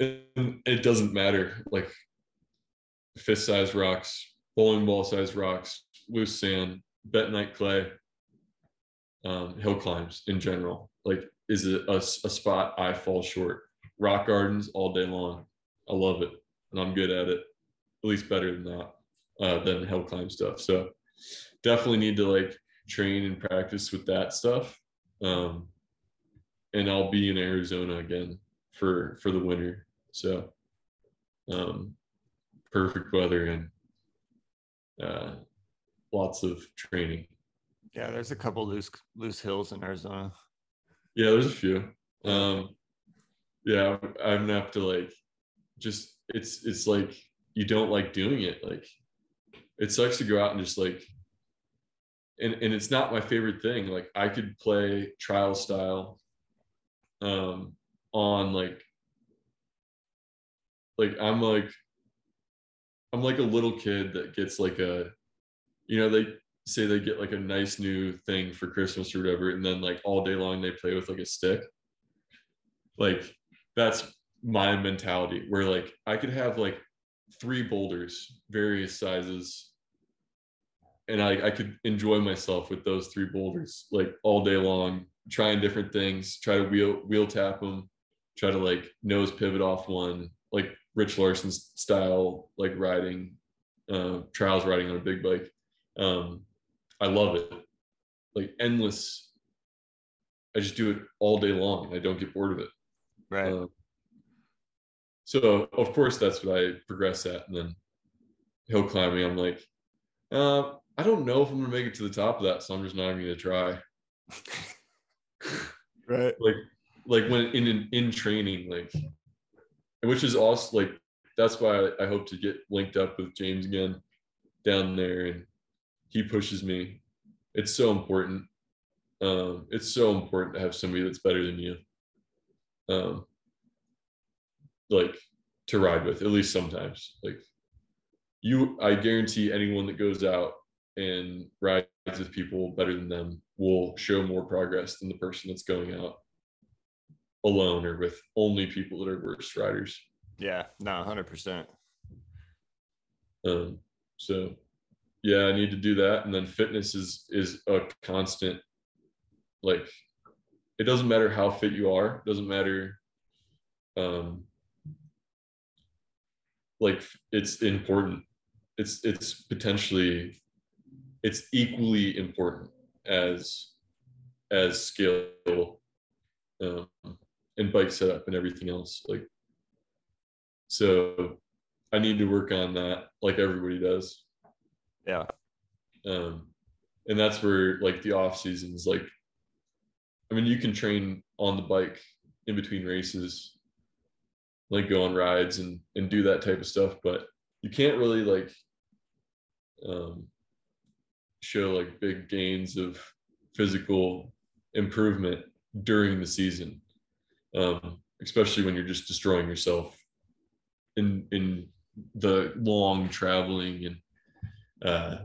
it doesn't matter like fist size rocks, bowling ball size rocks, loose sand, bentonite clay, um, hill climbs in general. Like, is it a, a spot I fall short? Rock gardens all day long. I love it, and I'm good at it. At least better than that, uh, than hill climb stuff. So definitely need to like train and practice with that stuff. Um, and I'll be in Arizona again for for the winter. So um, perfect weather and uh, lots of training. Yeah, there's a couple loose loose hills in Arizona. Yeah, there's a few. Um, yeah, I'm gonna have to like just it's it's like you don't like doing it. Like it sucks to go out and just like and and it's not my favorite thing. Like I could play trial style um on like like I'm like I'm like a little kid that gets like a you know they say they get like a nice new thing for Christmas or whatever and then like all day long they play with like a stick. Like that's my mentality where like I could have like three boulders various sizes and I, I could enjoy myself with those three boulders like all day long trying different things try to wheel wheel tap them try to like nose pivot off one like Rich Larson style, like riding, uh, trials riding on a big bike. Um, I love it. Like endless. I just do it all day long. I don't get bored of it. Right. Uh, so of course that's what I progress at, and then hill climbing. I'm like, uh, I don't know if I'm gonna make it to the top of that, so I'm just not even gonna try. right. Like, like when in in, in training, like which is also like that's why I, hope to get linked up with James again down there, and he pushes me. It's so important. Um, it's so important to have somebody that's better than you. Um, like to ride with, at least sometimes. Like you, I guarantee anyone that goes out and rides with people better than them will show more progress than the person that's going out alone or with only people that are worse riders. Yeah, no, hundred percent. Um, so yeah, I need to do that, and then fitness is is a constant. Like, it doesn't matter how fit you are. It doesn't matter. Um, like it's important. It's it's potentially, it's equally important as as skill um, and bike setup and everything else. Like, so I need to work on that like everybody does. Yeah. Um, and that's where like the off seasons, like, I mean, you can train on the bike in between races, like go on rides and, and do that type of stuff, but you can't really like, um, show like big gains of physical improvement during the season um, especially when you're just destroying yourself in in the long traveling and uh,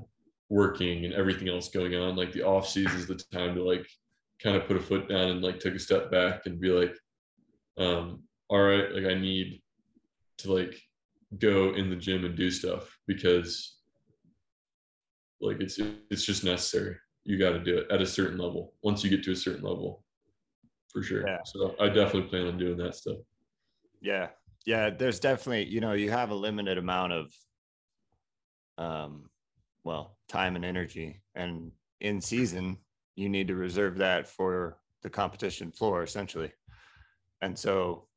working and everything else going on. Like the off season is the time to like kind of put a foot down and like take a step back and be like, um, all right, like I need to like go in the gym and do stuff because like it's it's just necessary. You got to do it at a certain level. Once you get to a certain level, for sure. Yeah. So I definitely plan on doing that stuff. Yeah. Yeah. There's definitely, you know, you have a limited amount of, um, well, time and energy. And in season, you need to reserve that for the competition floor, essentially. And so,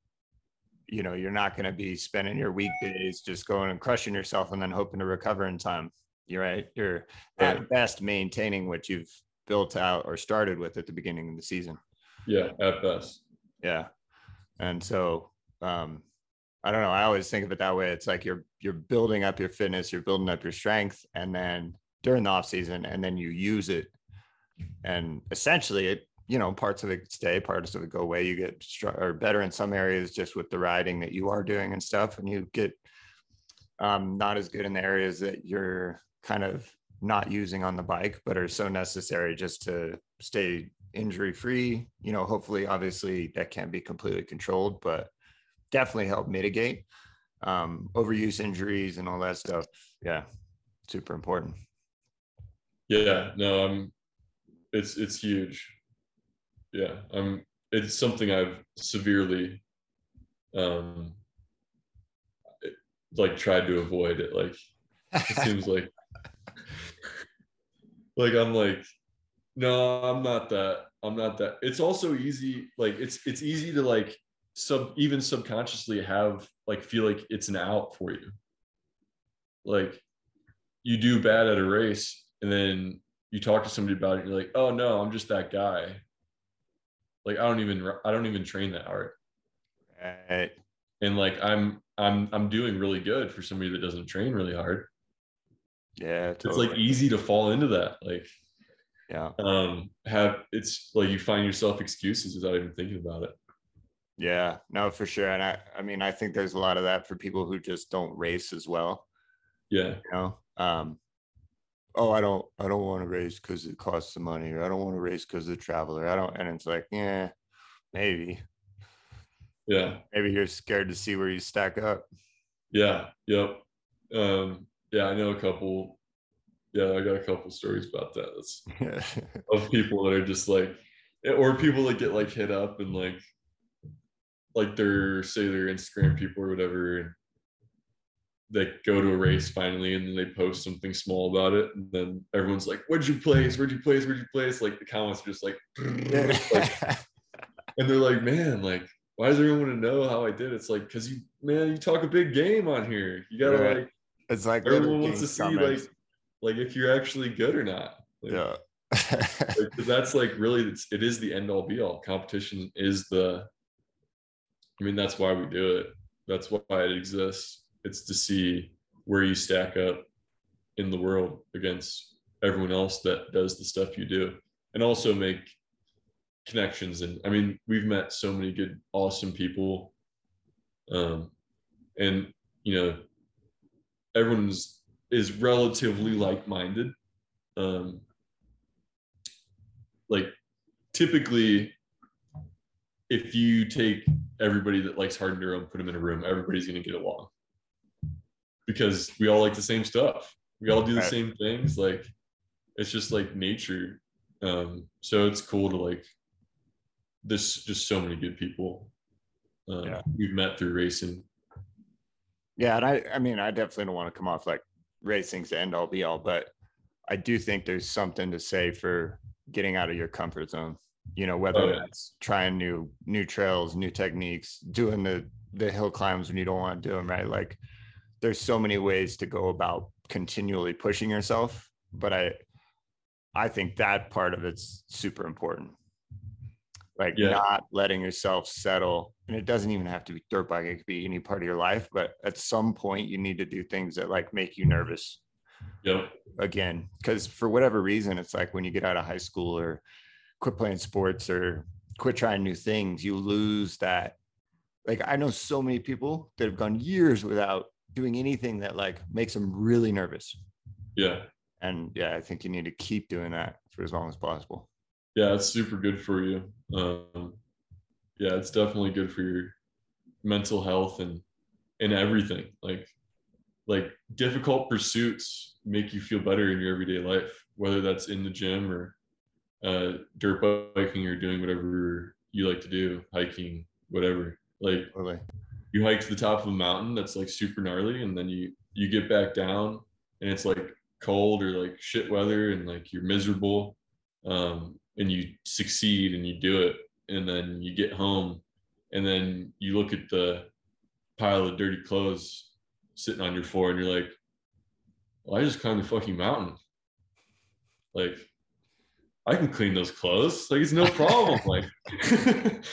you know, you're not going to be spending your weekdays just going and crushing yourself and then hoping to recover in time. You're right. You're at best maintaining what you've built out or started with at the beginning of the season. Yeah, at best. Yeah. And so um I don't know, I always think of it that way. It's like you're you're building up your fitness, you're building up your strength and then during the off season and then you use it and essentially it you know parts of it stay parts of it go away you get str- or better in some areas just with the riding that you are doing and stuff and you get um, not as good in the areas that you're kind of not using on the bike but are so necessary just to stay injury free. You know, hopefully, obviously, that can't be completely controlled, but definitely help mitigate um, overuse injuries and all that stuff. Yeah, super important. Yeah, no, I'm. It's it's huge. Yeah, I'm. It's something I've severely, um, like tried to avoid. It like it seems like, like I'm like No, I'm not that. I'm not that. It's also easy. Like it's it's easy to like sub even subconsciously have like feel like it's an out for you. Like you do bad at a race and then you talk to somebody about it. you're like, oh no, I'm just that guy. Like I don't even I don't even train that hard. Right. And like I'm I'm I'm doing really good for somebody that doesn't train really hard. Yeah, totally. It's like easy to fall into that. Like yeah. Um have it's like you find yourself excuses without even thinking about it. Yeah, no, for sure. And I I mean I think there's a lot of that for people who just don't race as well. Yeah. You know, um oh i don't i don't want to race because it costs the money or i don't want to race because the traveler i don't and it's like yeah maybe yeah maybe you're scared to see where you stack up yeah yep um yeah i know a couple yeah i got a couple stories about that. That's, of people that are just like eh, or people that get like hit up and like like their say their instagram people or whatever they go to a race finally and then they post something small about it and then everyone's like where'd you place? Where'd you place? Where'd you place? Like the comments are just like, like and they're like man like why does everyone want to know how i did it's like because you man you talk a big game on here. You gotta right. like it's like everyone wants to see comments. like like if you're actually good or not like, yeah. like, that's like really it's, it is the end all be all. Competition is the i mean that's why we do it. That's why it exists. It's to see where you stack up in the world against everyone else that does the stuff you do and also make connections. And i mean we've met so many good awesome people um and you know everyone's is relatively like-minded um like typically if you take everybody that likes hard enduro and put them in a room everybody's going to get along because we all like the same stuff. We all do the same things. Like it's just like nature. Um, so it's cool to like this just so many good people uh, yeah. we've met through racing. Yeah, and I I mean I definitely don't want to come off like racing's the end all be all, but I do think there's something to say for getting out of your comfort zone. You know, whether oh, yeah. that's trying new new trails, new techniques, doing the the hill climbs when you don't want to do them, right? Like there's so many ways to go about continually pushing yourself but i i think that part of it's super important like yeah. not letting yourself settle and it doesn't even have to be dirt bike it could be any part of your life but at some point you need to do things that like make you nervous yeah again because for whatever reason it's like when you get out of high school or quit playing sports or quit trying new things you lose that like i know so many people that have gone years without doing anything that like makes them really nervous. Yeah. And yeah, I think you need to keep doing that for as long as possible. Yeah, it's super good for you. Um, yeah, it's definitely good for your mental health and and everything. Like like difficult pursuits make you feel better in your everyday life, whether that's in the gym or uh, dirt biking or doing whatever you like to do, hiking, whatever. Like totally you hike to the top of a mountain that's like super gnarly and then you you get back down and it's like cold or like shit weather and like you're miserable um, and you succeed and you do it and then you get home and then you look at the pile of dirty clothes sitting on your floor and you're like well, i just climbed the fucking mountain. Like i can clean those clothes. Like it's no problem. Like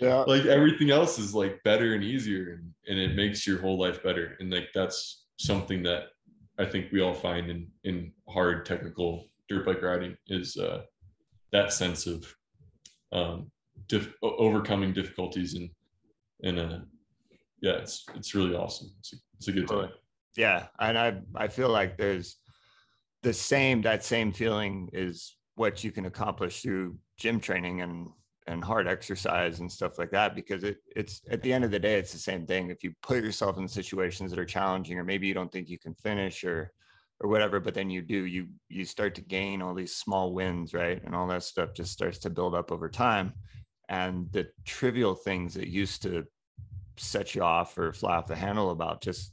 yeah. like everything else is like better and easier and, and it makes your whole life better and like that's something that i think we all find in in hard technical dirt bike riding is uh that sense of um overcoming difficulties and and uh yeah it's it's really awesome. It's a, it's a good time. Yeah and i i feel like there's the same that same feeling is what you can accomplish through gym training and and hard exercise and stuff like that because it it's at the end of the day it's the same thing. If you put yourself in situations that are challenging or maybe you don't think you can finish or or whatever but then you do you you start to gain all these small wins right? And all that stuff just starts to build up over time. And the trivial things that used to set you off or fly off the handle about just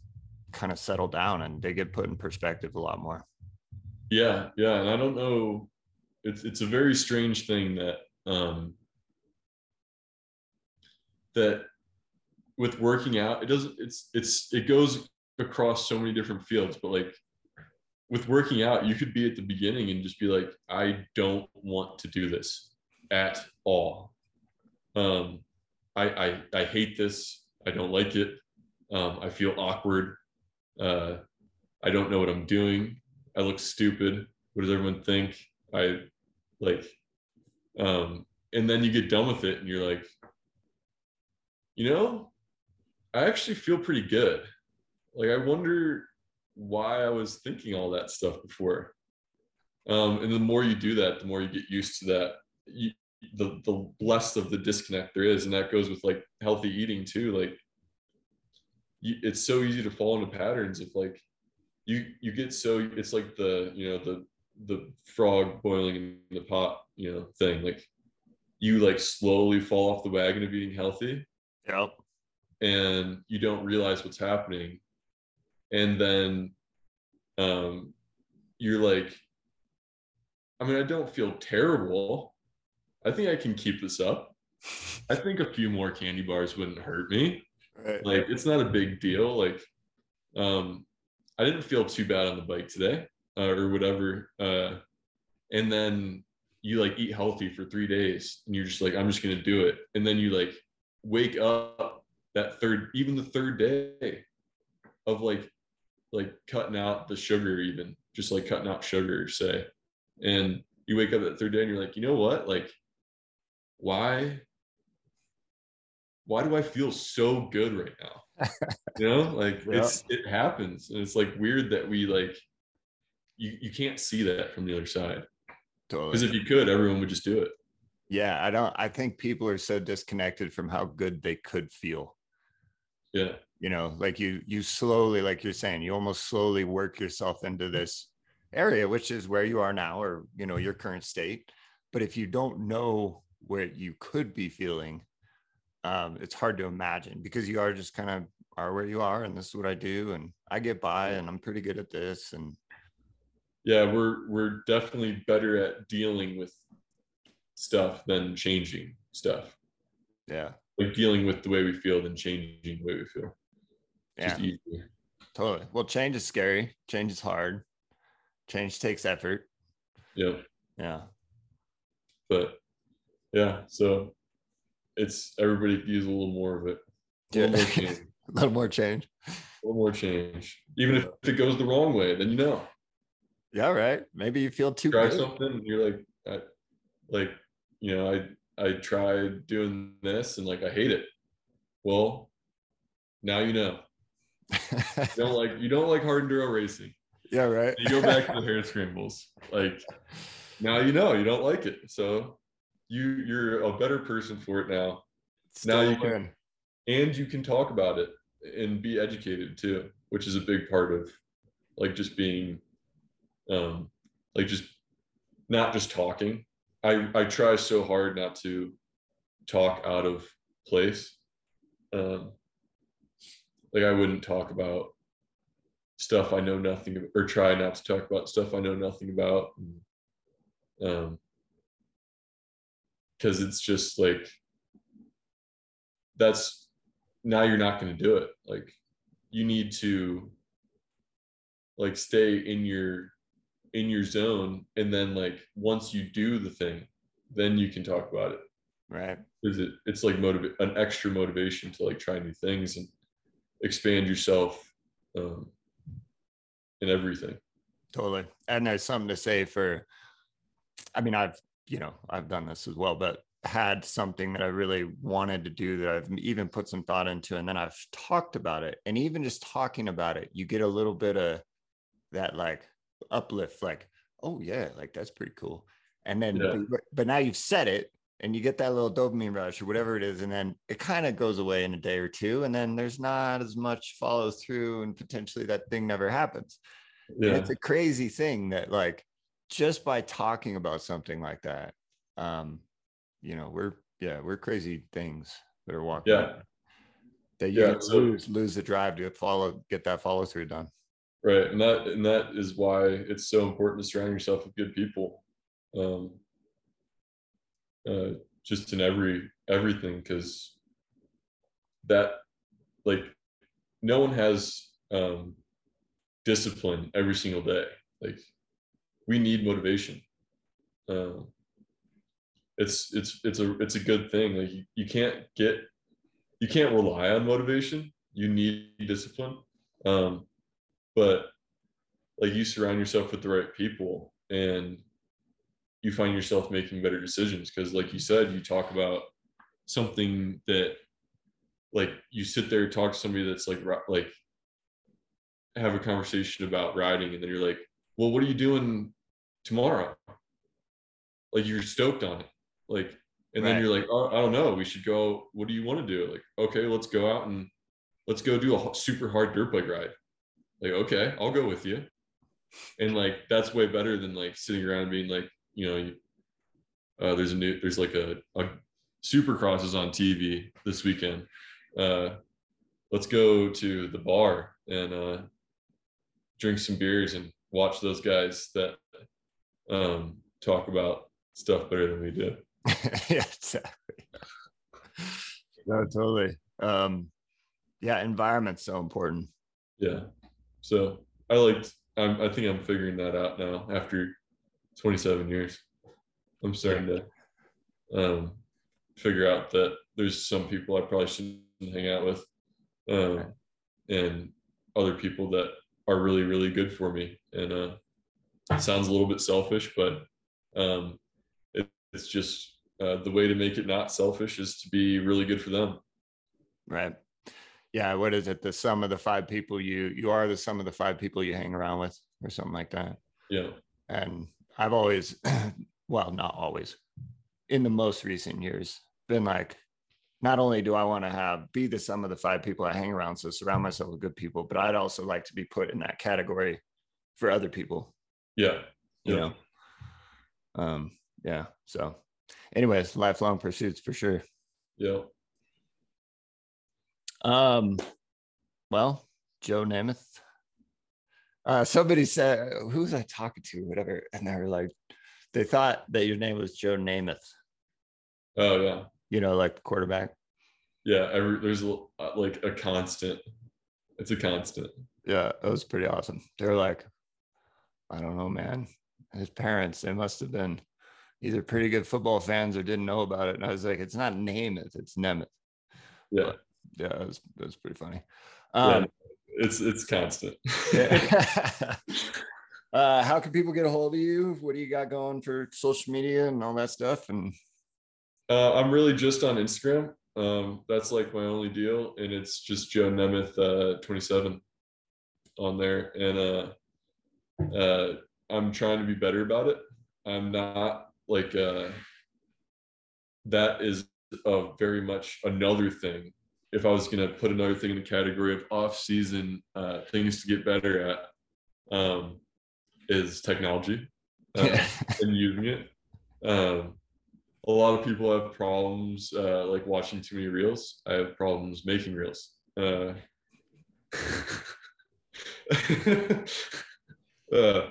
kind of settle down and they get put in perspective a lot more. Yeah yeah and i don't know it's it's a very strange thing that um that with working out it doesn't it's it's it goes across so many different fields but like with working out you could be at the beginning and just be like i don't want to do this at all. Um i i, I hate this. I don't like it. Um i feel awkward. Uh i don't know what i'm doing. I look stupid. What does everyone think? I like um and then you get done with it and you're like you know i actually feel pretty good. Like i wonder why i was thinking all that stuff before. Um and the more you do that the more you get used to that. You, the the less of the disconnect there is and that goes with like healthy eating too like you, it's so easy to fall into patterns of like you you get so it's like the you know the the frog boiling in the pot you know thing like you like slowly fall off the wagon of eating healthy. Yep. and you don't realize what's happening and then um you're like i mean i don't feel terrible. I think i can keep this up. I think a few more candy bars wouldn't hurt me. Right. like it's not a big deal. Like um i didn't feel too bad on the bike today uh, or whatever uh and then you like eat healthy for three days and you're just like i'm just gonna do it. And then you like wake up that third even the third day of like like cutting out the sugar even just like cutting out sugar say and you wake up that third day and you're like you know what like why why do i feel so good right now you know like Yeah. it's it happens and it's like weird that we like you you can't see that from the other side Totally. because if you could everyone would just do it Yeah, I don't. I think people are so disconnected from how good they could feel. yeah You know, like you, you slowly, like you're saying, you almost slowly work yourself into this area, which is where you are now, or you know, your current state. But if you don't know where you could be feeling, um, it's hard to imagine because you are just kind of are where you are, and this is what I do, and I get by, and I'm pretty good at this, and yeah we're we're definitely better at dealing with stuff than changing stuff. Yeah, like dealing with the way we feel than changing the way we feel yeah, totally. Well, change is scary. Change is hard. Change takes effort. yeah Yeah. but yeah so it's everybody use a little more of it a Yeah. little more change a little more change. a little more change even if it goes the wrong way then you know Yeah, right. Maybe you feel too try good. something and you're like I, like you know i i tried doing this and like i hate it well now you know you don't like you don't like hard enduro racing. Yeah, right. you go back to the hare scrambles. Like now you know you don't like it. So you you're a better person for it now. Now you can- and you can talk about it and be educated too which is a big part of like just being um like just not just talking. I i try so hard not to talk out of place. Um like i wouldn't talk about stuff i know nothing of, or try not to talk about stuff i know nothing about. Um because it's just like that's now you're not going to do it. Like you need to like stay in your in your zone and then like once you do the thing then you can talk about it. Right. because it, it's like motivate an extra motivation to like try new things and expand yourself um in everything Totally. And there's something to say for, I mean, I've, you know, I've done this as well, but had something that I really wanted to do that I've even put some thought into. And then I've talked about it. And even just talking about it, you get a little bit of that like uplift, like, oh, yeah, like that's pretty cool. And then, Yeah. but, but now you've said it and you get that little dopamine rush or whatever it is. And then it kind of goes away in a day or two. And then there's not as much follow through and potentially that thing never happens. Yeah it's a crazy thing that like just by talking about something like that, um, you know, we're yeah, we're crazy things that are walking. Yeah. That you Yeah, so- lose lose the drive to follow get that follow through done. right and that and that is why it's so important to surround yourself with good people um, uh, just in every everything because that like no one has um, discipline every single day. Like we need motivation. Um, it's it's it's a it's a good thing. Like you, you can't get you can't rely on motivation. You need discipline. Um, but like you surround yourself with the right people and you find yourself making better decisions because like you said you talk about something that like you sit there talk to somebody that's like like have a conversation about riding and then you're like well what are you doing tomorrow? Like you're stoked on it. Like and right. then you're like oh, i don't know. We should go. What do you want to do? Like okay let's go out and let's go do a super hard dirt bike ride. Like okay i'll go with you. And like that's way better than like sitting around being like you know uh, there's a new there's like a, a supercross is on tv this weekend. Uh let's go to the bar and uh drink some beers and watch those guys that um talk about stuff better than we do. Yeah exactly. No totally. Um yeah environment's so important. Yeah. So i liked I'm, i think i'm figuring that out now after 27 years. I'm starting to um figure out that there's some people i probably shouldn't hang out with um and other people that are really really good for me. And uh it sounds a little bit selfish but um it, it's just uh, the way to make it not selfish is to be really good for them. Right. Yeah what is it? The sum of the five people you you are the sum of the five people you hang around with or something like that? Yeah. And i've always well not always in the most recent years been like not only do i want to have be the sum of the five people i hang around so surround myself with good people but i'd also like to be put in that category for other people. Yeah you know? Um yeah so anyways lifelong pursuits for sure. Yeah. Um, well, Joe Namath. Uh, somebody said, "Who was I talking to?" Whatever, and they were like, they thought that your name was Joe Namath. Oh yeah. You know, like quarterback. Yeah, every, there's a, uh, like a constant. It's a constant. Yeah, it was pretty awesome. They're like, I don't know, man. His parents, they must have been either pretty good football fans or didn't know about it. And I was like, it's not Namath, it's Nemeth. Yeah. But yeah, it was, it was pretty funny. Um, yeah, it's it's constant. yeah. uh, how can people get a hold of you? What do you got going for social media and all that stuff? And uh, I'm really just on Instagram. Um, that's like my only deal, and it's just Joe Nemeth uh, 27 on there, and uh, uh, I'm trying to be better about it. I'm not like uh, that is a very much another thing if I was going to put another thing in the category of off-season uh, things to get better at, um, is technology uh, and using it. Um, a lot of people have problems uh, like watching too many reels. I have problems making reels. Uh, uh,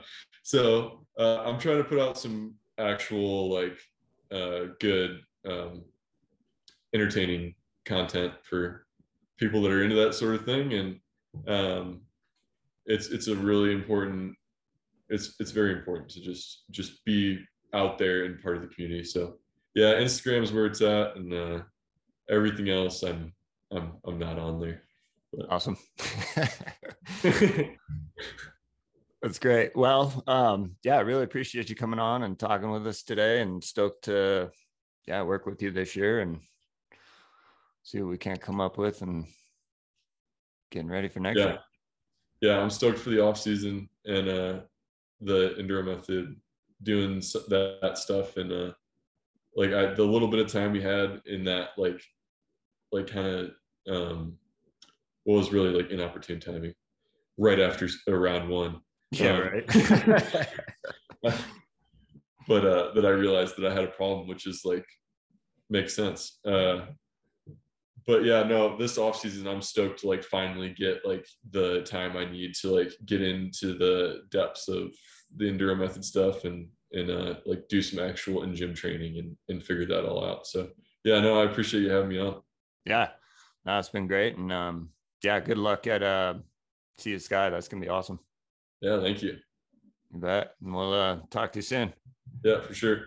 so uh, I'm trying to put out some actual like good um, entertaining content for people that are into that sort of thing. And um, it's it's a really important it's it's very important to just just be out there and part of the community. So yeah instagram is where it's at. And uh, everything else i'm i'm i'm not on there. But. awesome. That's great. Well um yeah i really appreciate you coming on and talking with us today and stoked to yeah work with you this year and see what we can't come up with and getting ready for next yeah. year. Yeah, I'm stoked for the off season and uh, the enduro method, doing that, that stuff and uh, like I, the little bit of time we had in that like like kind of um, what was really like inopportune timing right after round one. Yeah, um, right. but uh, that I realized that I had a problem, which is like makes sense. Uh, but yeah, no, this off season, I'm stoked to like finally get like the time I need to like get into the depths of the enduro method stuff and and uh, like do some actual in gym training and and figure that all out. So yeah, no, I appreciate you having me on. Yeah, no, it's been great, and um, yeah, good luck at uh, sea to sky. That's gonna be awesome. Yeah, thank you. You bet. And we'll uh, talk to you soon. Yeah, for sure.